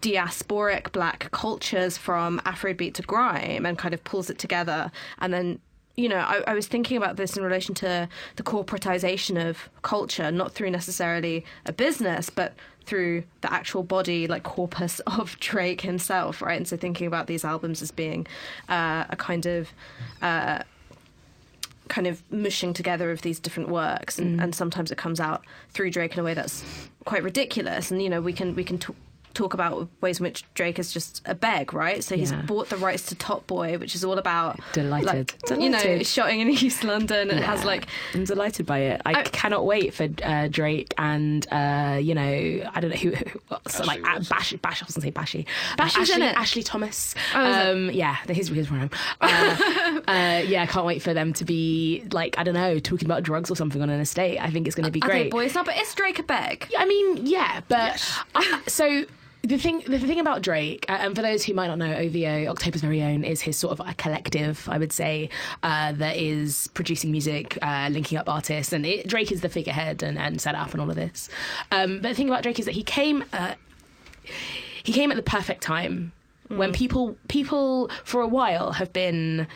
Speaker 1: diasporic black cultures from Afrobeat to grime and kind of pulls it together. And then, you know, I, I was thinking about this in relation to the corporatization of culture, not through necessarily a business, but through the actual body, like corpus [LAUGHS] of Drake himself, right? And so thinking about these albums as being uh, a kind of. Uh, kind of mushing together of these different works and, and sometimes it comes out through Drake in a way that's quite ridiculous and you know we can we can t- talk about ways in which Drake is just a beg right so he's
Speaker 3: Yeah.
Speaker 1: bought the rights to Top Boy which is all about
Speaker 3: Delighted.
Speaker 1: like, you know
Speaker 3: Delighted.
Speaker 1: shooting in East London and it has like
Speaker 3: I'm delighted by it. I,
Speaker 1: I-
Speaker 3: cannot wait for uh, Drake and uh, you know I don't know who, who so like uh, Bash Bash I wasn't say Bashy
Speaker 1: Bashy's
Speaker 3: Ashley,
Speaker 1: in it.
Speaker 3: Ashley Thomas
Speaker 1: Oh, is it?
Speaker 3: um, yeah his his pronoun uh, [LAUGHS] uh, yeah I can't wait for them to be like I don't know talking about drugs or something on an estate I think it's going to be
Speaker 1: are they
Speaker 3: great
Speaker 1: boys now but is Drake a beg
Speaker 3: I mean, yeah, but I, so the thing the thing about Drake, and for those who might not know, OVO, October's very own, is his sort of a collective, I would say, uh, that is producing music, uh, linking up artists, and it, Drake is the figurehead and, and set up and all of this. Um, but the thing about Drake is that he came. Uh, he came at the perfect time when people people for a while have been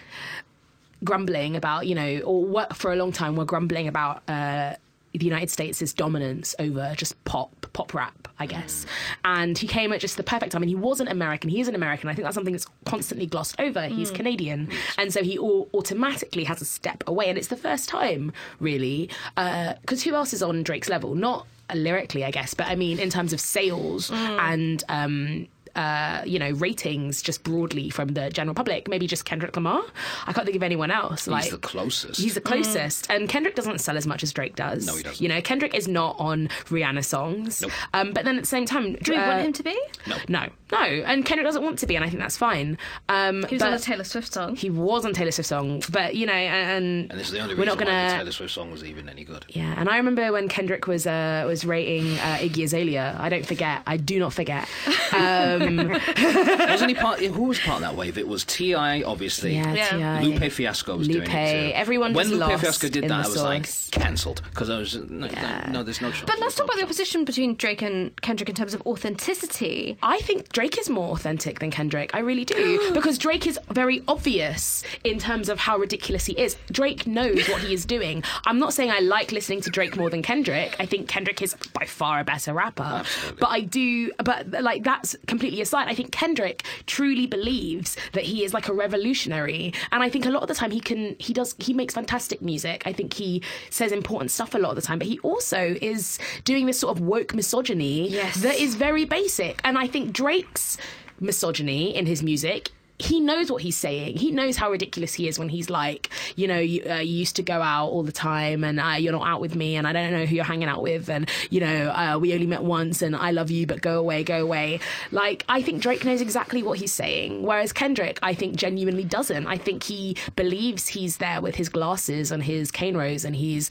Speaker 3: grumbling about you know or what for a long time were grumbling about uh, the United States' dominance over just pop pop rap I guess. And he came at just the perfect time. And he wasn't American. He isn't American. I think that's something that's constantly glossed over. He's mm. Canadian. And so he au- automatically has a step away. And it's the first time really uh, because who else is on Drake's level? Not uh, lyrically I guess but I mean in terms of sales mm. and um uh, you know, ratings just broadly from the general public. Maybe just Kendrick Lamar. I can't think of anyone else. like
Speaker 4: He's the closest.
Speaker 3: He's the closest, and Kendrick doesn't sell as much as Drake does.
Speaker 4: No, he doesn't.
Speaker 3: You know, Kendrick is not on Rihanna songs.
Speaker 4: Nope.
Speaker 3: Um, but then at the same time,
Speaker 1: do we
Speaker 3: uh,
Speaker 1: want him to be
Speaker 4: no.
Speaker 3: No, no, and Kendrick doesn't want to be, and I think that's fine. Um,
Speaker 1: he was on a Taylor Swift song
Speaker 3: he was on Taylor Swift song, but you know, and,
Speaker 4: And this is the only
Speaker 3: we're
Speaker 4: reason
Speaker 3: not
Speaker 4: why the
Speaker 3: gonna.
Speaker 4: Taylor Swift song was even any good.
Speaker 3: Yeah, and I remember when Kendrick was uh, was rating uh, Iggy Azalea. I don't forget. I do not forget. Um, [LAUGHS] Mm. [LAUGHS]
Speaker 4: Wasn't he part? Who was part of that wave? It was T.I., obviously.
Speaker 3: yeah,
Speaker 1: Yeah.
Speaker 3: T.I.
Speaker 4: Lupe Fiasco was doing
Speaker 3: Lupe.
Speaker 4: it too.
Speaker 3: Everyone
Speaker 4: when
Speaker 3: just
Speaker 4: Lupe
Speaker 3: lost
Speaker 4: Fiasco did that, I was like cancelled because I was no,
Speaker 3: Yeah.
Speaker 4: no, there's no chance.
Speaker 1: but let's
Speaker 4: There's
Speaker 1: talk
Speaker 4: no
Speaker 1: about the opposition between Drake and Kendrick in terms of authenticity
Speaker 3: I think Drake is more authentic than Kendrick. I really do. [GASPS] because Drake is very obvious in terms of how ridiculous he is. Drake knows what he is doing. I'm not saying I like listening to Drake more than Kendrick. I think Kendrick is by far a better rapper.
Speaker 4: Absolutely.
Speaker 3: But I do, but like that's completely aside. I think Kendrick truly believes that he is like a revolutionary. And I think a lot of the time he can, he does, he makes fantastic music. I think he says important stuff a lot of the time, but he also is doing this sort of woke misogyny
Speaker 1: Yes.
Speaker 3: that is very basic. And I think Drake's misogyny in his music he knows what he's saying. He knows how ridiculous he is when he's like, you know, you, uh, you used to go out all the time and uh, you're not out with me and I don't know who you're hanging out with and, you know, uh, we only met once and I love you, but go away, go away. Like, I think Drake knows exactly what he's saying. Whereas Kendrick, I think, genuinely doesn't. I think he believes he's there with his glasses and his cane rose and he's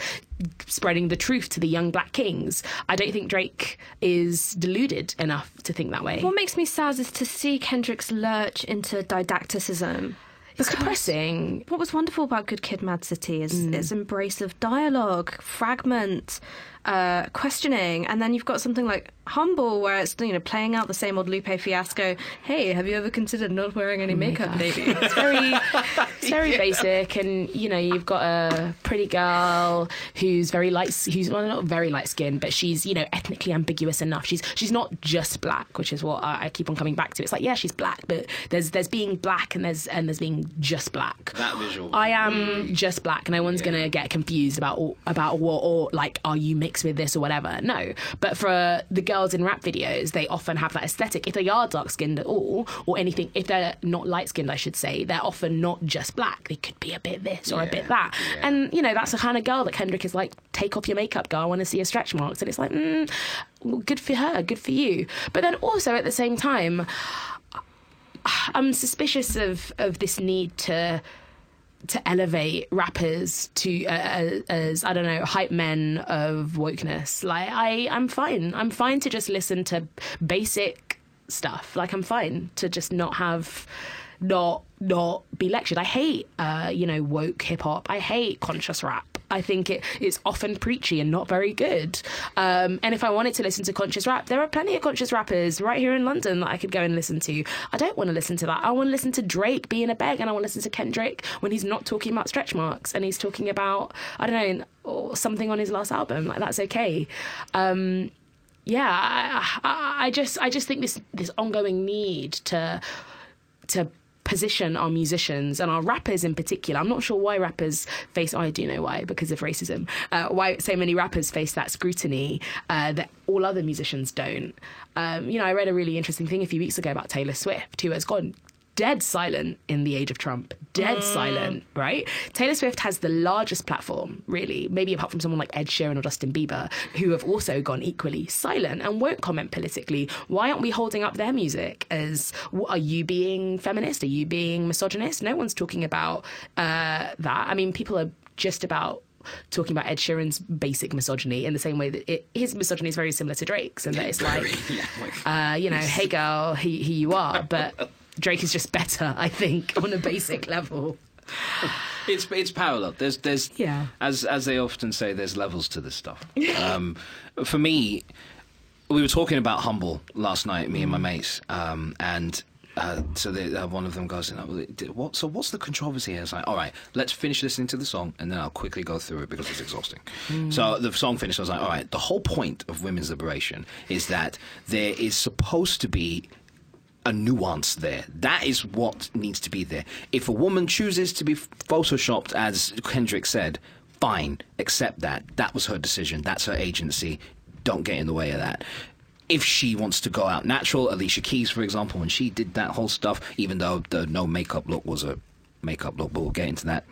Speaker 3: spreading the truth to the young black kings. I don't think Drake is deluded enough to think that way.
Speaker 1: What makes me sad is to see Kendrick's lurch into didacticism.
Speaker 3: It's depressing.
Speaker 1: What was wonderful about Good Kid, Mad City is mm. its embrace of dialogue, fragment, uh, questioning, and then you've got something like Humble, where it's you know playing out the same old Lupe fiasco. Hey, have you ever considered not wearing any makeup, baby?
Speaker 3: It's very, it's very [LAUGHS] basic, and you know you've got a pretty girl who's very light, who's well not very light skinned, but she's you know ethnically ambiguous enough. She's she's not just black, which is what I, I keep on coming back to. It's like yeah, she's black, but there's there's being black and there's and there's being just black.
Speaker 4: That visual.
Speaker 3: I am just black. No one's gonna get confused about about what or like are you mixed with this or whatever. No, but for the girls in rap videos, they often have that aesthetic. If they are dark skinned at all or anything, if they're not light skinned, I should say, they're often not just black. They could be a bit this or a bit that. And you know that's the kind of girl that Kendrick is like, take off your makeup, girl. I want to see your stretch marks. And it's like, mm, well, good for her, good for you. But then also at the same time. I'm suspicious of of this need to to elevate rappers to uh, as, as I don't know hype men of wokeness. Like I, I'm fine. I'm fine to just listen to basic stuff. Like I'm fine to just not have not not be lectured. I hate uh, you know woke hip hop. I hate conscious rap. I think it, it's often preachy and not very good. Um, and if I wanted to listen to conscious rap, there are plenty of conscious rappers right here in London that I could go and listen to. I don't want to listen to that. I want to listen to Drake being a beg, and I want to listen to Kendrick when he's not talking about stretch marks and he's talking about I don't know something on his last album. Like that's okay. Um, yeah, I, I, I just I just think this this ongoing need to to position our musicians and our rappers in particular. I'm not sure why rappers face. Oh, I do know why because of racism. Uh, why so many rappers face that scrutiny uh, that all other musicians don't. Um, you know, I read a really interesting thing a few weeks ago about Taylor Swift, who has gone dead silent in the age of Trump. Dead silent, right? Taylor Swift has the largest platform, really, maybe apart from someone like Ed Sheeran or Justin Bieber, who have also gone equally silent and won't comment politically. Why aren't we holding up their music as are you being feminist? Are you being misogynist? No one's talking about uh, that. I mean, people are just about talking about Ed Sheeran's basic misogyny in the same way that it, his misogyny is very similar to Drake's, and that it's [LAUGHS] like, uh, you know, hey girl, here, here you are, but [LAUGHS] Drake is just better, I think, on a basic [LAUGHS] level.
Speaker 4: It's it's parallel. There's there's
Speaker 3: Yeah.
Speaker 4: as as they often say, there's levels to this stuff. Um, for me, we were talking about humble last night, me and my mates, um, and. Uh, so they, uh, one of them goes, "Oh, "What? So what's the controversy?" here? It's like, "All right, let's finish listening to the song, and then I'll quickly go through it because it's exhausting." So the song finished. I was like, "All right, the whole point of women's liberation is that there is supposed to be a nuance there. That is what needs to be there. If a woman chooses to be photoshopped, as Kendrick said, fine, accept that. That was her decision. That's her agency. Don't get in the way of that. If she wants to go out natural, Alicia Keys, for example, when she did that whole stuff, even though the no makeup look was a makeup look, but we'll get into that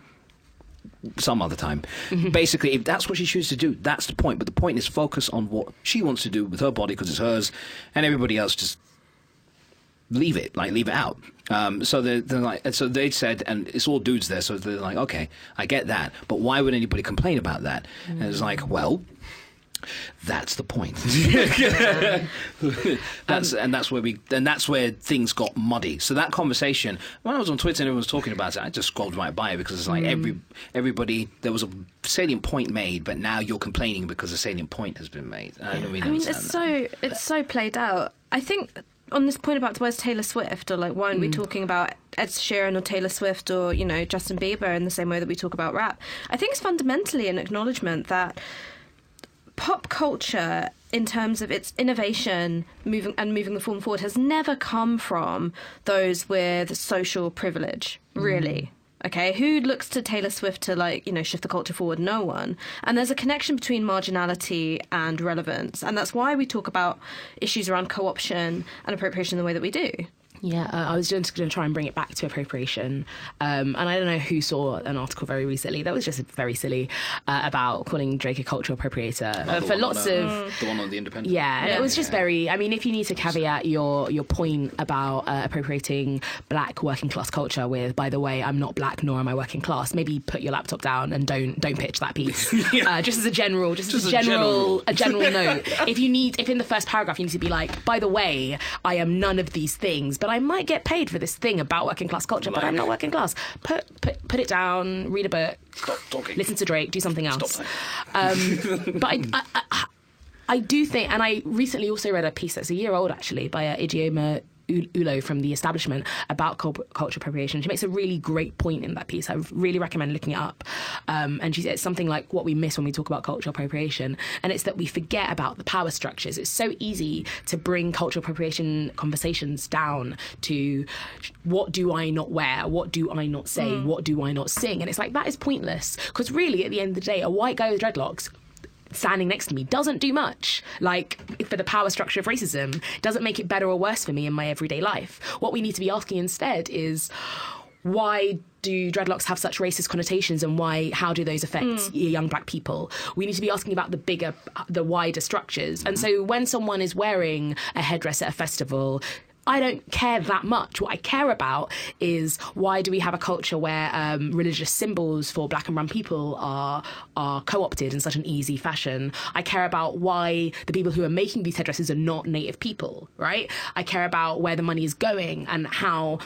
Speaker 4: some other time. [LAUGHS] Basically, if that's what she chooses to do, that's the point. But the point is focus on what she wants to do with her body because it's hers, and everybody else just leave it, like leave it out. Um, so they're, they're like, so they said, and it's all dudes there, so they're like, okay, I get that, but why would anybody complain about that? And it's like, well. That's the point. [LAUGHS] [LAUGHS] that's and that's where we and that's where things got muddy. So that conversation, when I was on Twitter and everyone was talking about it, I just scrolled right by it because it's like every everybody there was a salient point made, but now you're complaining because a salient point has been made. I don't really
Speaker 1: I mean, it's
Speaker 4: that.
Speaker 1: so it's so played out. I think on this point about where's Taylor Swift, or like why aren't we mm. talking about Ed Sheeran or Taylor Swift or you know Justin Bieber in the same way that we talk about rap? I think it's fundamentally an acknowledgement that pop culture in terms of its innovation moving and moving the form forward has never come from those with social privilege really mm. Okay? Who looks to taylor swift to like you know shift the culture forward? No one. And there's a connection between marginality and relevance. And that's why we talk about issues around co-option and appropriation the way that we do
Speaker 3: Yeah, uh, I was just going to try and bring it back to appropriation. Um, and I don't know who saw an article very recently that was just very silly uh, about calling Drake a cultural appropriator uh, for lots
Speaker 4: on,
Speaker 3: of.
Speaker 4: uh, the one on the Independent.
Speaker 3: Yeah, and
Speaker 1: Yeah.
Speaker 3: it was just very. I mean, if you need to caveat your your point about uh, appropriating black working class culture with, by the way, I'm not black nor am I working class. Maybe put your laptop down and don't don't pitch that piece. [LAUGHS] uh, just as a general, just,
Speaker 4: Just
Speaker 3: as
Speaker 4: a
Speaker 3: a general,
Speaker 4: general.
Speaker 3: a general [LAUGHS] note. If you need, if in the first paragraph you need to be like, by the way, I am none of these things, but I might get paid for this thing about working class culture, but I'm not working class. Put put put it down. Read a book.
Speaker 4: Stop talking.
Speaker 3: Listen to Drake. Do something else.
Speaker 4: Stop
Speaker 3: Um, [LAUGHS] but I, I, I, I do think, and I recently also read a piece that's a year old actually by uh, Ulo from the establishment about cul- cultural appropriation. She makes a really great point in that piece. I really recommend looking it up. Um, and she said it's something like what we miss when we talk about cultural appropriation, and it's that we forget about the power structures. It's so easy to bring cultural appropriation conversations down to what do I not wear, what do I not say, what do I not sing, and it's like that is pointless because really at the end of the day, a white guy with dreadlocks standing next to me doesn't do much like for the power structure of racism doesn't make it better or worse for me in my everyday life. What we need to be asking instead is why do dreadlocks have such racist connotations and why how do those affect hmm. young black people? We need to be asking about the bigger uh, the wider structures. And hmm. so when someone is wearing a headdress at a festival I don't care that much. What I care about is why do we have a culture where um, religious symbols for black and brown people are are co-opted in such an easy fashion. I care about why the people who are making these headdresses are not native people, right? I care about where the money is going and how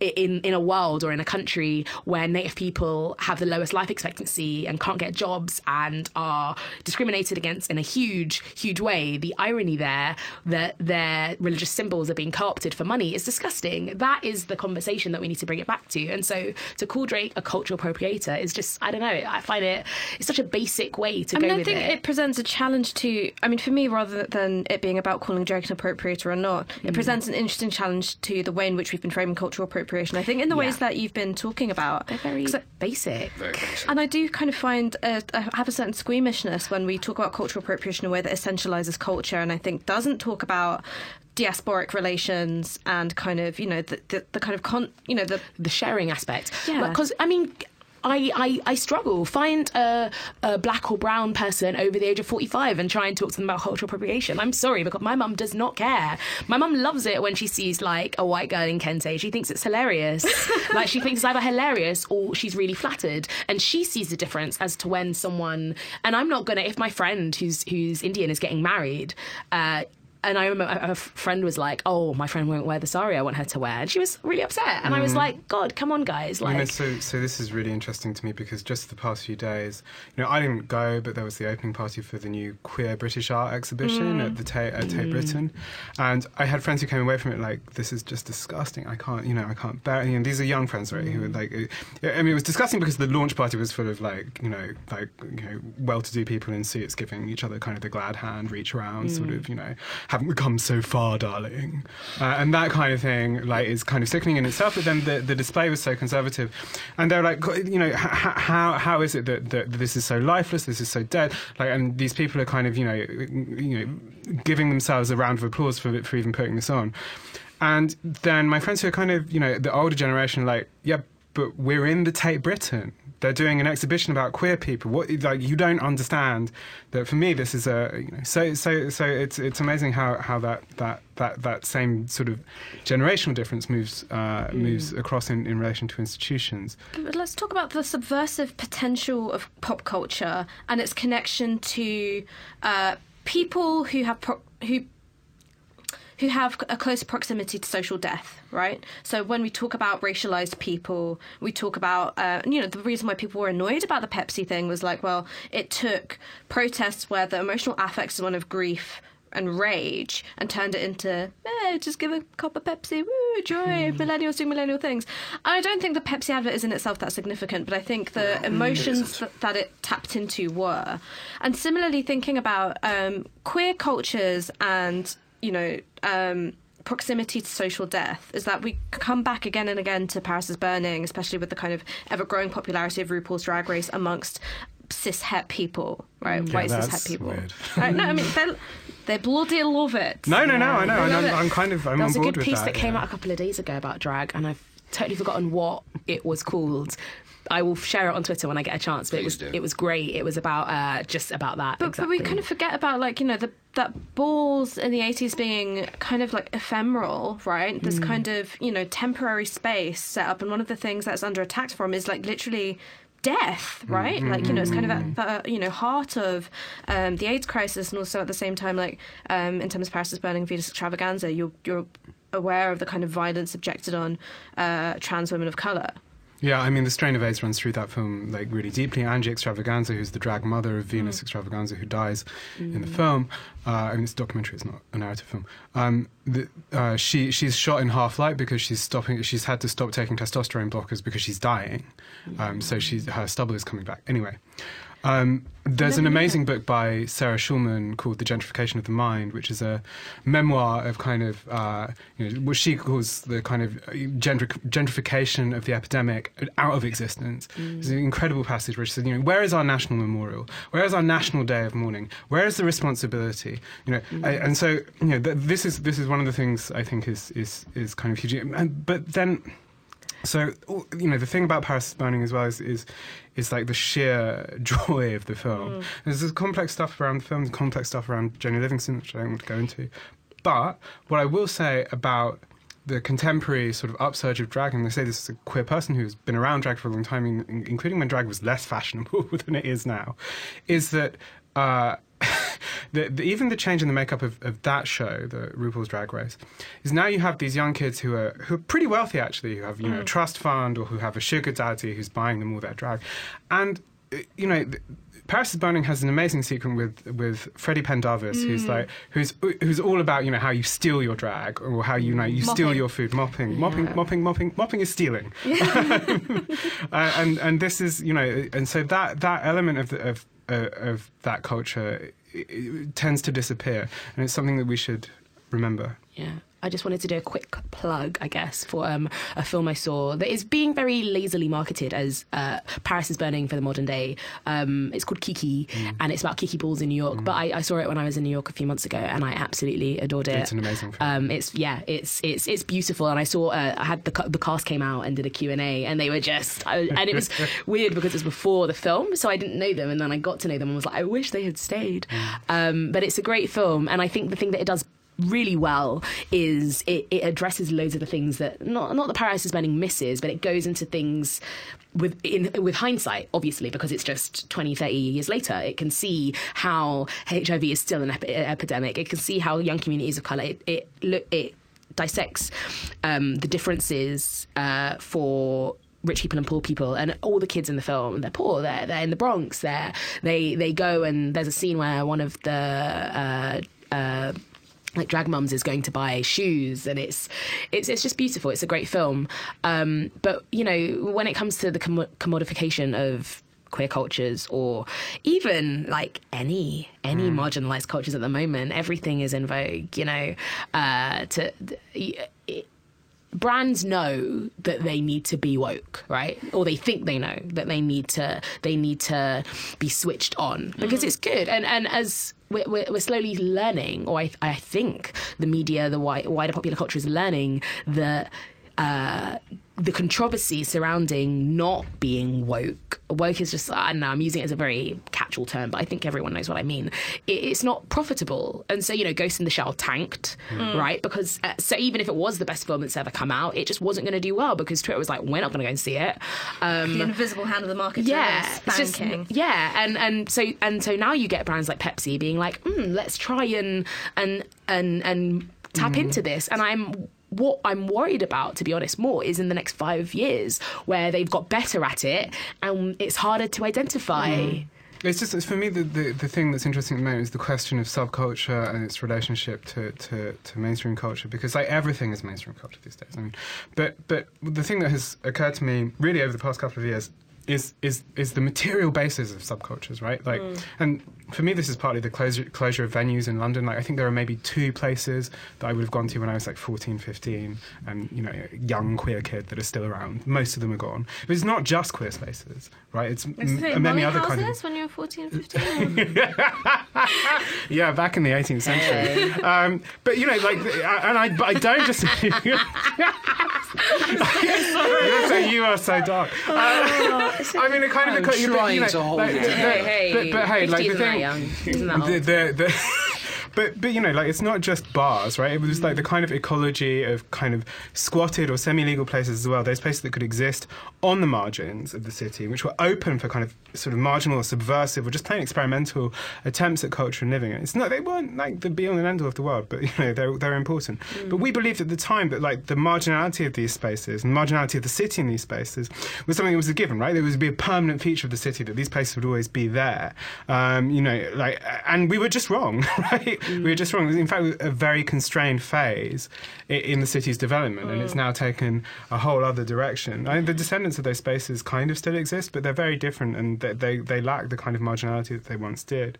Speaker 3: in in a world or in a country where native people have the lowest life expectancy and can't get jobs and are discriminated against in a huge huge way the irony there that their religious symbols are being co-opted for money is disgusting that is the conversation that we need to bring it back to and so to call Drake a cultural appropriator is just I don't know I find it it's such a basic way to
Speaker 1: I
Speaker 3: go
Speaker 1: mean, I think
Speaker 3: it,
Speaker 1: it. presents a challenge to. I mean, for me, rather than it being about calling Drake an appropriator or not,
Speaker 3: Mm.
Speaker 1: it presents an interesting challenge to the way in which we've been framing cultural appropriation. I think in the ways that you've been talking about.
Speaker 3: they're very
Speaker 1: 'Cause I-
Speaker 3: basic
Speaker 4: Very basic.
Speaker 1: And I do kind of find uh, I have a certain squeamishness when we talk about cultural appropriation in a way that essentializes culture, and I think doesn't talk about diasporic relations and kind of you know the the, the kind of con you know the
Speaker 3: the sharing aspect.
Speaker 1: Yeah.
Speaker 3: Because, I mean, I, I, I struggle. Find a, a black or brown person over the age of 45 and try and talk to them about cultural appropriation. I'm sorry, because my mum does not care. My mum loves it when she sees like a white girl in Kente. She thinks it's hilarious. [LAUGHS] like she thinks it's either hilarious or she's really flattered. And she sees the difference as to when someone and I'm not gonna if my friend who's who's Indian is getting married, uh, and I remember a friend was like, "Oh, my friend won't wear the sari I want her to wear," and she was really upset. And I was mm. like, "God, come on, guys!"
Speaker 2: I mean,
Speaker 3: Like,
Speaker 2: so, so this is really interesting to me because just the past few days, you know, I didn't go, but there was the opening party for the new queer British art exhibition at the mm. Tate, at Tate mm. Britain, and I had friends who came away from it like, "This is just disgusting. I can't, you know, I can't bear." it." And these are young friends, right? Who were like, uh, I mean, it was disgusting because the launch party was full of like, you know, like you know, well-to-do people in suits giving each other kind of the glad hand, reach around, sort of, you know, haven't we come so far, darling, uh, and that kind of thing, like, is kind of sickening in itself. But then the, the display was so conservative, and they're like, you know, h- how how is it that, that this is so lifeless, this is so dead, like, and these people are kind of, you know, you know, giving themselves a round of applause for for even putting this on, and then my friends who are kind of, you know, the older generation, like, yeah, but we're in the Tate Britain. They're doing an exhibition about queer people. What like you don't understand that for me this is a you know so so so it's it's amazing how, how that, that that that same sort of generational difference moves uh, moves across in, in relation to institutions.
Speaker 1: But let's talk about the subversive potential of pop culture and its connection to uh, people who have pro- who who have a close proximity to social death, right? So when we talk about racialized people, we talk about, uh, you know, the reason why people were annoyed about the Pepsi thing was like, well, it took protests where the emotional affect is one of grief and rage and turned it into, eh, just give a cup of Pepsi, woo, joy, millennials do millennial things. I don't think the Pepsi advert is in itself that significant, but I think the emotions that, that it tapped into were. And similarly, thinking about um, queer cultures and you know, um, proximity to social death is that we come back again and again to Paris is Burning, especially with the kind of ever growing popularity of RuPaul's Drag Race amongst cis het people, right?
Speaker 2: Yeah,
Speaker 1: White cis
Speaker 2: that's
Speaker 1: het people.
Speaker 2: weird.
Speaker 1: Right? No, I mean they they bloody love it.
Speaker 2: No, no, no. I know.
Speaker 1: I
Speaker 2: and
Speaker 1: love
Speaker 2: I'm. I'm kind of I'm
Speaker 3: There
Speaker 2: on
Speaker 3: was a good piece
Speaker 2: that.
Speaker 3: that, came
Speaker 2: yeah.
Speaker 3: out a couple of days ago about drag, and I've totally forgotten what it was called. I will share it on Twitter when I get a chance. But it was
Speaker 4: do.
Speaker 3: it was great. It was about uh, just about that.
Speaker 1: But, but we kind of forget about like you know the that balls in the 80s being kind of like ephemeral right this kind of you know temporary space set up and one of the things that's under attack from is like literally death right like you know it's kind of at the you know heart of um, the AIDS crisis and also at the same time like um, in terms of Paris is Burning Venus Extravaganza you're you're aware of the kind of violence subjected on uh, trans women of color
Speaker 2: Yeah, I mean, the strain of AIDS runs through that film like really deeply. Angie Extravaganza, who's the drag mother of Venus Extravaganza, who dies in the film. Uh, I mean, it's a documentary; it's not a narrative film. Um, the, uh, she she's shot in half light because she's stopping. She's had to stop taking testosterone blockers because she's dying. Um, so she's her stubble is coming back. Anyway, um, there's an amazing book by Sarah Schulman called The Gentrification of the Mind, which is a memoir of kind of uh, you know, what she calls the kind of gentri- gentrification of the epidemic out of existence. It's an incredible passage where she says, you know, where is our national memorial? Where is our national day of mourning? Where is the responsibility? You know, I- and so you know, th- this is this is one of the things I think is is is kind of huge. And, but then. So you know the thing about Paris is Burning as well is, is is like the sheer [LAUGHS] joy of the film. There's this complex stuff around the film, there's complex stuff around Jennie Livingston, which I don't want to go into. But what I will say about the contemporary sort of upsurge of drag, and they say this is a queer person who's been around drag for a long time, in, in- including when drag was less fashionable [LAUGHS] than it is now, is that. Uh, [LAUGHS] the, the, even the change in the makeup of, of that show, the RuPaul's Drag Race, is now you have these young kids who are who are pretty wealthy actually, who have you know a trust fund or who have a sugar daddy who's buying them all their drag, and uh, you know. th- Paris is Burning has an amazing sequence with with Freddie Pendavis, who's like who's who's all about you know how you steal your drag or how you know you steal your food, mopping, mopping, mopping, mopping, mopping is stealing, [LAUGHS] [LAUGHS] uh, and and this is you know and so that that element of the, of uh, of that culture i i tends to disappear, and it's something that we should remember.
Speaker 3: Yeah. I just wanted to do a quick plug, I guess, for um, a film I saw that is being very lazily marketed as uh, Paris is Burning for the modern day. Um, it's called Kiki,
Speaker 2: Mm.
Speaker 3: and it's about Kiki balls in New York. But I, I saw it when I was in New York a few months ago, and I absolutely adored it.
Speaker 2: It's an amazing film.
Speaker 3: Um, it's yeah, it's it's it's beautiful, and I saw uh, I had the the cast came out and did a Q and A, and they were just I, and it was [LAUGHS] weird because it was before the film, so I didn't know them, and then I got to know them and was like, I wish they had stayed. Um, but it's a great film, and I think the thing that it does really well is it, it addresses loads of the things that not not that Paris is Burning misses, but it goes into things with in with hindsight, obviously, because it's just 20, 30 years later. It can see how HIV is still an epi- epidemic. It can see how young communities of color it it it dissects um, the differences uh, for rich people and poor people and all the kids in the film they're poor they're, they're in the bronx they're, they they go and there's a scene where one of the uh, uh, like drag mums is going to buy shoes and it's it's it's just beautiful. It's a great film. Um, but you know when it comes to the com- commodification of queer cultures or even like any any marginalized cultures at the moment everything is in vogue you know? Uh to it, brands know that they need to be woke right? Or they think they know that they need to they need to be switched on because it's good. And and as we're, we're, slowly learning or I, I think the media the wider popular culture is learning that uh, the controversy surrounding not being woke. Woke is just, I don't know, I'm using it as a very catch all term, but I think everyone knows what I mean. It, it's not profitable. And so, you know, Ghost in the Shell tanked, right? Because, uh, so even if it was the best film that's ever come out, it just wasn't going to do well because Twitter was like, we're not going to go and see it. Um,
Speaker 1: the invisible hand of the market
Speaker 3: yeah, it's just yeah, and and so and so now you get brands like Pepsi being like, mm, let's try and and and and tap into this, and I'm. What I'm worried about, to be honest, more is in the next five years where they've got better at it and it's harder to identify. Mm.
Speaker 2: It's just it's for me the, the, the thing that's interesting at the moment is the question of subculture and its relationship to, to, to mainstream culture because like everything is mainstream culture these days. I mean, but but the thing that has occurred to me really over the past couple of years is is is the material basis of subcultures, right? Like, mm. and for me, this is partly the closure closure of venues in London. Like, I think there are maybe two places that I would have gone to when I was like 14, 15, and you know, young queer kid that are still around. Most of them are gone. But it's not just queer spaces, right? It's
Speaker 1: was gonna say,
Speaker 2: m- many
Speaker 1: Molly
Speaker 2: other
Speaker 1: houses
Speaker 2: kind of
Speaker 1: when you were 14, 15. [LAUGHS]
Speaker 2: yeah, back in the 18th century. Um, but you know, like, and I, but I don't just. [LAUGHS] [LAUGHS] You're so- you are so dark. Uh, I mean, it kind of.
Speaker 4: I'm
Speaker 2: but, you
Speaker 4: trying
Speaker 2: know,
Speaker 4: to hold
Speaker 2: like,
Speaker 4: it.
Speaker 3: Hey, hey,
Speaker 2: but, but hey, like the thing.
Speaker 3: Young. Isn't that old?
Speaker 2: But but you know, like it's not just bars, right? It was like the kind of ecology of kind of squatted or semi-legal places as well. Those places that could exist on the margins of the city, which were open for kind of sort of marginal or subversive or just plain experimental attempts at culture and living. It's not they weren't like the be all and end all of the world, but [LAUGHS] you know they're they're important. But we believed at the time that like the marginality of these spaces and marginality of the city in these spaces was something that was a given, right? There was be a permanent feature of the city that these places would always be there. Um, you know, like and we were just wrong, [LAUGHS] right? We were just wrong. In fact, a very constrained phase in the city's development, and it's mm. now taken a whole other direction. I mean, the descendants of those spaces kind of still exist, but they're very different, and they, they, they lack the kind of marginality that they once did.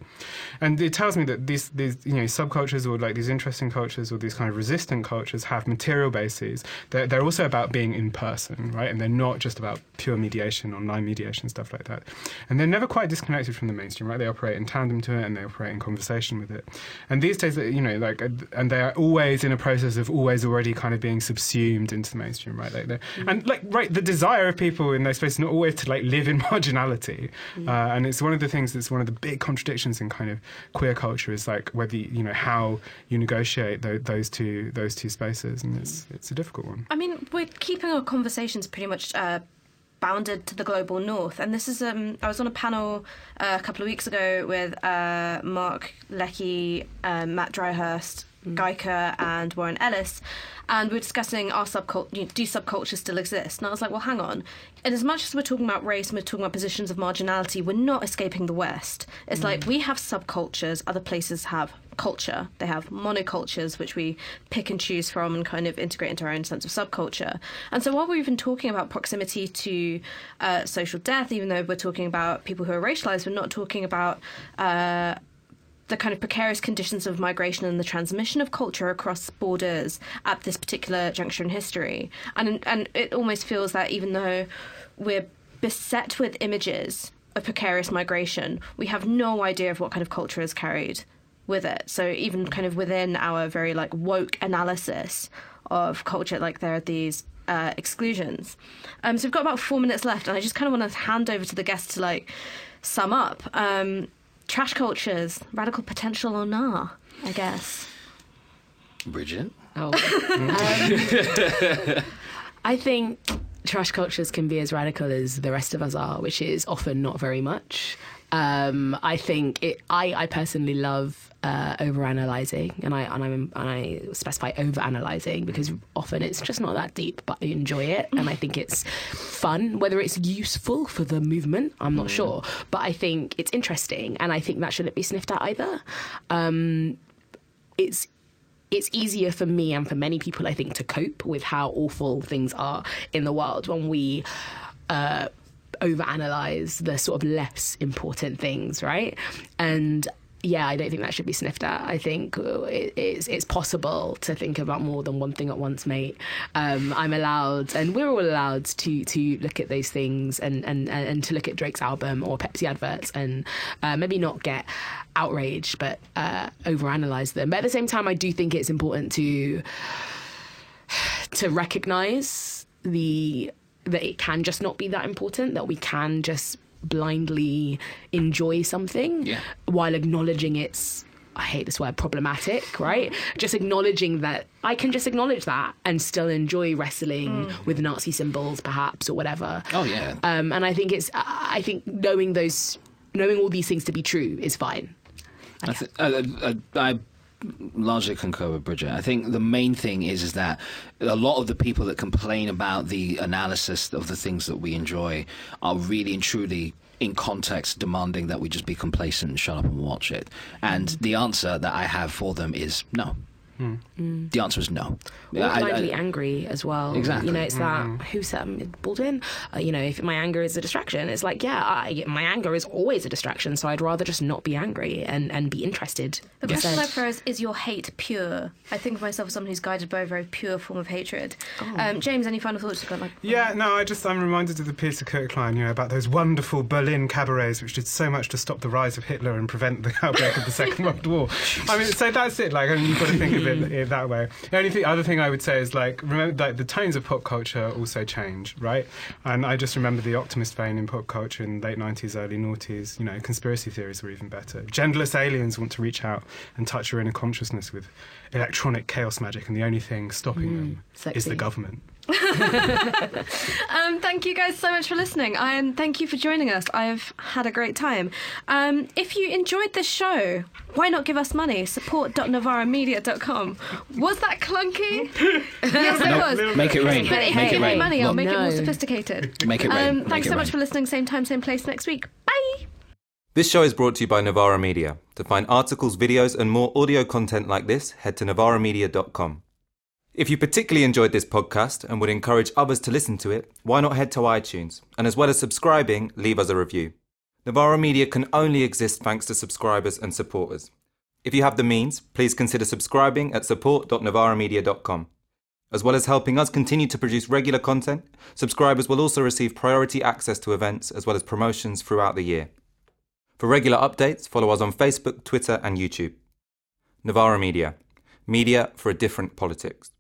Speaker 2: And it tells me that these these you know subcultures or like these interesting cultures or these kind of resistant cultures have material bases. They're, they're also about being in person, right? And they're not just about pure mediation, online mediation, stuff like that. And they're never quite disconnected from the mainstream, right? They operate in tandem to it and they operate in conversation with it. And these days, you know, like, uh, and they are always in a process of always already kind of being subsumed into the mainstream, right? Like, they're- and like, right, the desire of people in those spaces not always to like live in [LAUGHS] marginality, uh, and it's one of the things that's one of the big contradictions in kind of queer culture is like whether you know how you negotiate tho- those two those two spaces, and it's it's a difficult one.
Speaker 1: I mean, we're keeping our conversations pretty much uh, bounded to the global north. And this is, um, I was on a panel uh, a couple of weeks ago with uh, Mark Leckey, um, Matt Dryhurst, Gaika, and Warren Ellis. And we were discussing our subculture, you know, do subcultures still exist? And I was like, well, hang on. And as much as we're talking about race and we're talking about positions of marginality, we're not escaping the West. It's like we have subcultures, other places have culture. They have monocultures, which we pick and choose from and kind of integrate into our own sense of subculture. And so while we've been talking about proximity to uh, social death, even though we're talking about people who are racialized, we're not talking about. Uh, the kind of precarious conditions of migration and the transmission of culture across borders at this particular juncture in history. And and it almost feels that even though we're beset with images of precarious migration, we have no idea of what kind of culture is carried with it. So even kind of within our very like woke analysis of culture, like there are these uh, exclusions. Um, so we've got about four minutes left, and I just kind of want to hand over to the guests to like sum up. Um, trash cultures, radical potential or nah, I guess.
Speaker 4: Bridget?
Speaker 3: Oh. [LAUGHS] Um, I think trash cultures can be as radical as the rest of us are, which is often not very much. Um, I think it. I, I personally love uh, overanalyzing, and I and I and I specify overanalyzing because often it's just not that deep, but I enjoy it, and I think it's fun. Whether it's useful for the movement, I'm not sure, but I think it's interesting, and I think that shouldn't be sniffed at either. Um, it's it's easier for me and for many people, I think, to cope with how awful things are in the world when we uh, overanalyze the sort of less important things, right? And yeah, I don't think that should be sniffed at. I think it, it's it's possible to think about more than one thing at once, mate. Um, I'm allowed, and we're all allowed to to look at those things and and and to look at Drake's album or Pepsi adverts and uh, maybe not get outraged, but uh, overanalyze them. But at the same time, I do think it's important to to recognize the that it can just not be that important that we can just blindly enjoy something
Speaker 4: Yeah.
Speaker 3: while acknowledging its I hate this word problematic, right? Just acknowledging that I can just acknowledge that and still enjoy wrestling with Nazi symbols, perhaps, or whatever.
Speaker 4: Oh, yeah.
Speaker 3: Um, and I think it's, I think knowing those, knowing all these things to be true is fine.
Speaker 4: I, th- uh, uh, I largely concur with Bridget. I think the main thing is is that a lot of the people that complain about the analysis of the things that we enjoy are really and truly in context demanding that we just be complacent and shut up and watch it. And mm-hmm. the answer that I have for them is no. The answer is no.
Speaker 3: Or
Speaker 4: I-
Speaker 3: can I,
Speaker 4: I-
Speaker 3: be angry as well?
Speaker 4: Exactly.
Speaker 3: You know, it's that who set me- Baldwin? Uh, you know, if my anger is a distraction, it's like, yeah, I, my anger is always a distraction. So I'd rather just not be angry and, and be interested.
Speaker 1: The question I
Speaker 3: instead.
Speaker 1: pose is: Is your hate pure? I think of myself as someone who's guided by a very pure form of hatred. Um, James, any final thoughts? You've got like
Speaker 2: Yeah, no, I just I'm reminded of the Peter Cook line, you know, about those wonderful Berlin cabarets which did so much to stop the rise of Hitler and prevent the outbreak of the [LAUGHS] Second World War. I mean, so that's it. Like, I mean, you've got to think of [LAUGHS] it, mm. it that way. The only other thing I would say is like, remember, like the tones of pop culture also change, right? And I just remember the optimist vein in pop culture in late '90s, early noughties. You know, conspiracy theories were even better. Genderless aliens want to reach out and touch your inner consciousness with electronic chaos magic, and the only thing stopping mm. them is the government. [LAUGHS]
Speaker 1: Um, thank you guys so much for listening, and thank you for joining us. I've had a great time. Um, if you enjoyed this show, why not give us money? Support.novaramedia.com. Was that clunky? [LAUGHS] yes, it was.
Speaker 4: Make it rain.
Speaker 1: But if
Speaker 4: Make
Speaker 1: you
Speaker 4: it
Speaker 1: give me money, I'll
Speaker 4: Look,
Speaker 1: make it more sophisticated.
Speaker 4: Make it rain.
Speaker 1: Um, thanks
Speaker 4: it
Speaker 1: so much for listening. Same time, same place next week. Bye.
Speaker 5: This show is brought to you by Novara Media. To find articles, videos, and more audio content like this, head to novaramedia.com. If you particularly enjoyed this podcast and would encourage others to listen to it, why not head to iTunes and as well as subscribing, leave us a review. Novara Media can only exist thanks to subscribers and supporters. If you have the means, please consider subscribing at support.novaramedia.com. As well as helping us continue to produce regular content, subscribers will also receive priority access to events as well as promotions throughout the year. For regular updates, follow us on Facebook, Twitter, and YouTube. Novara Media. Media for a different politics.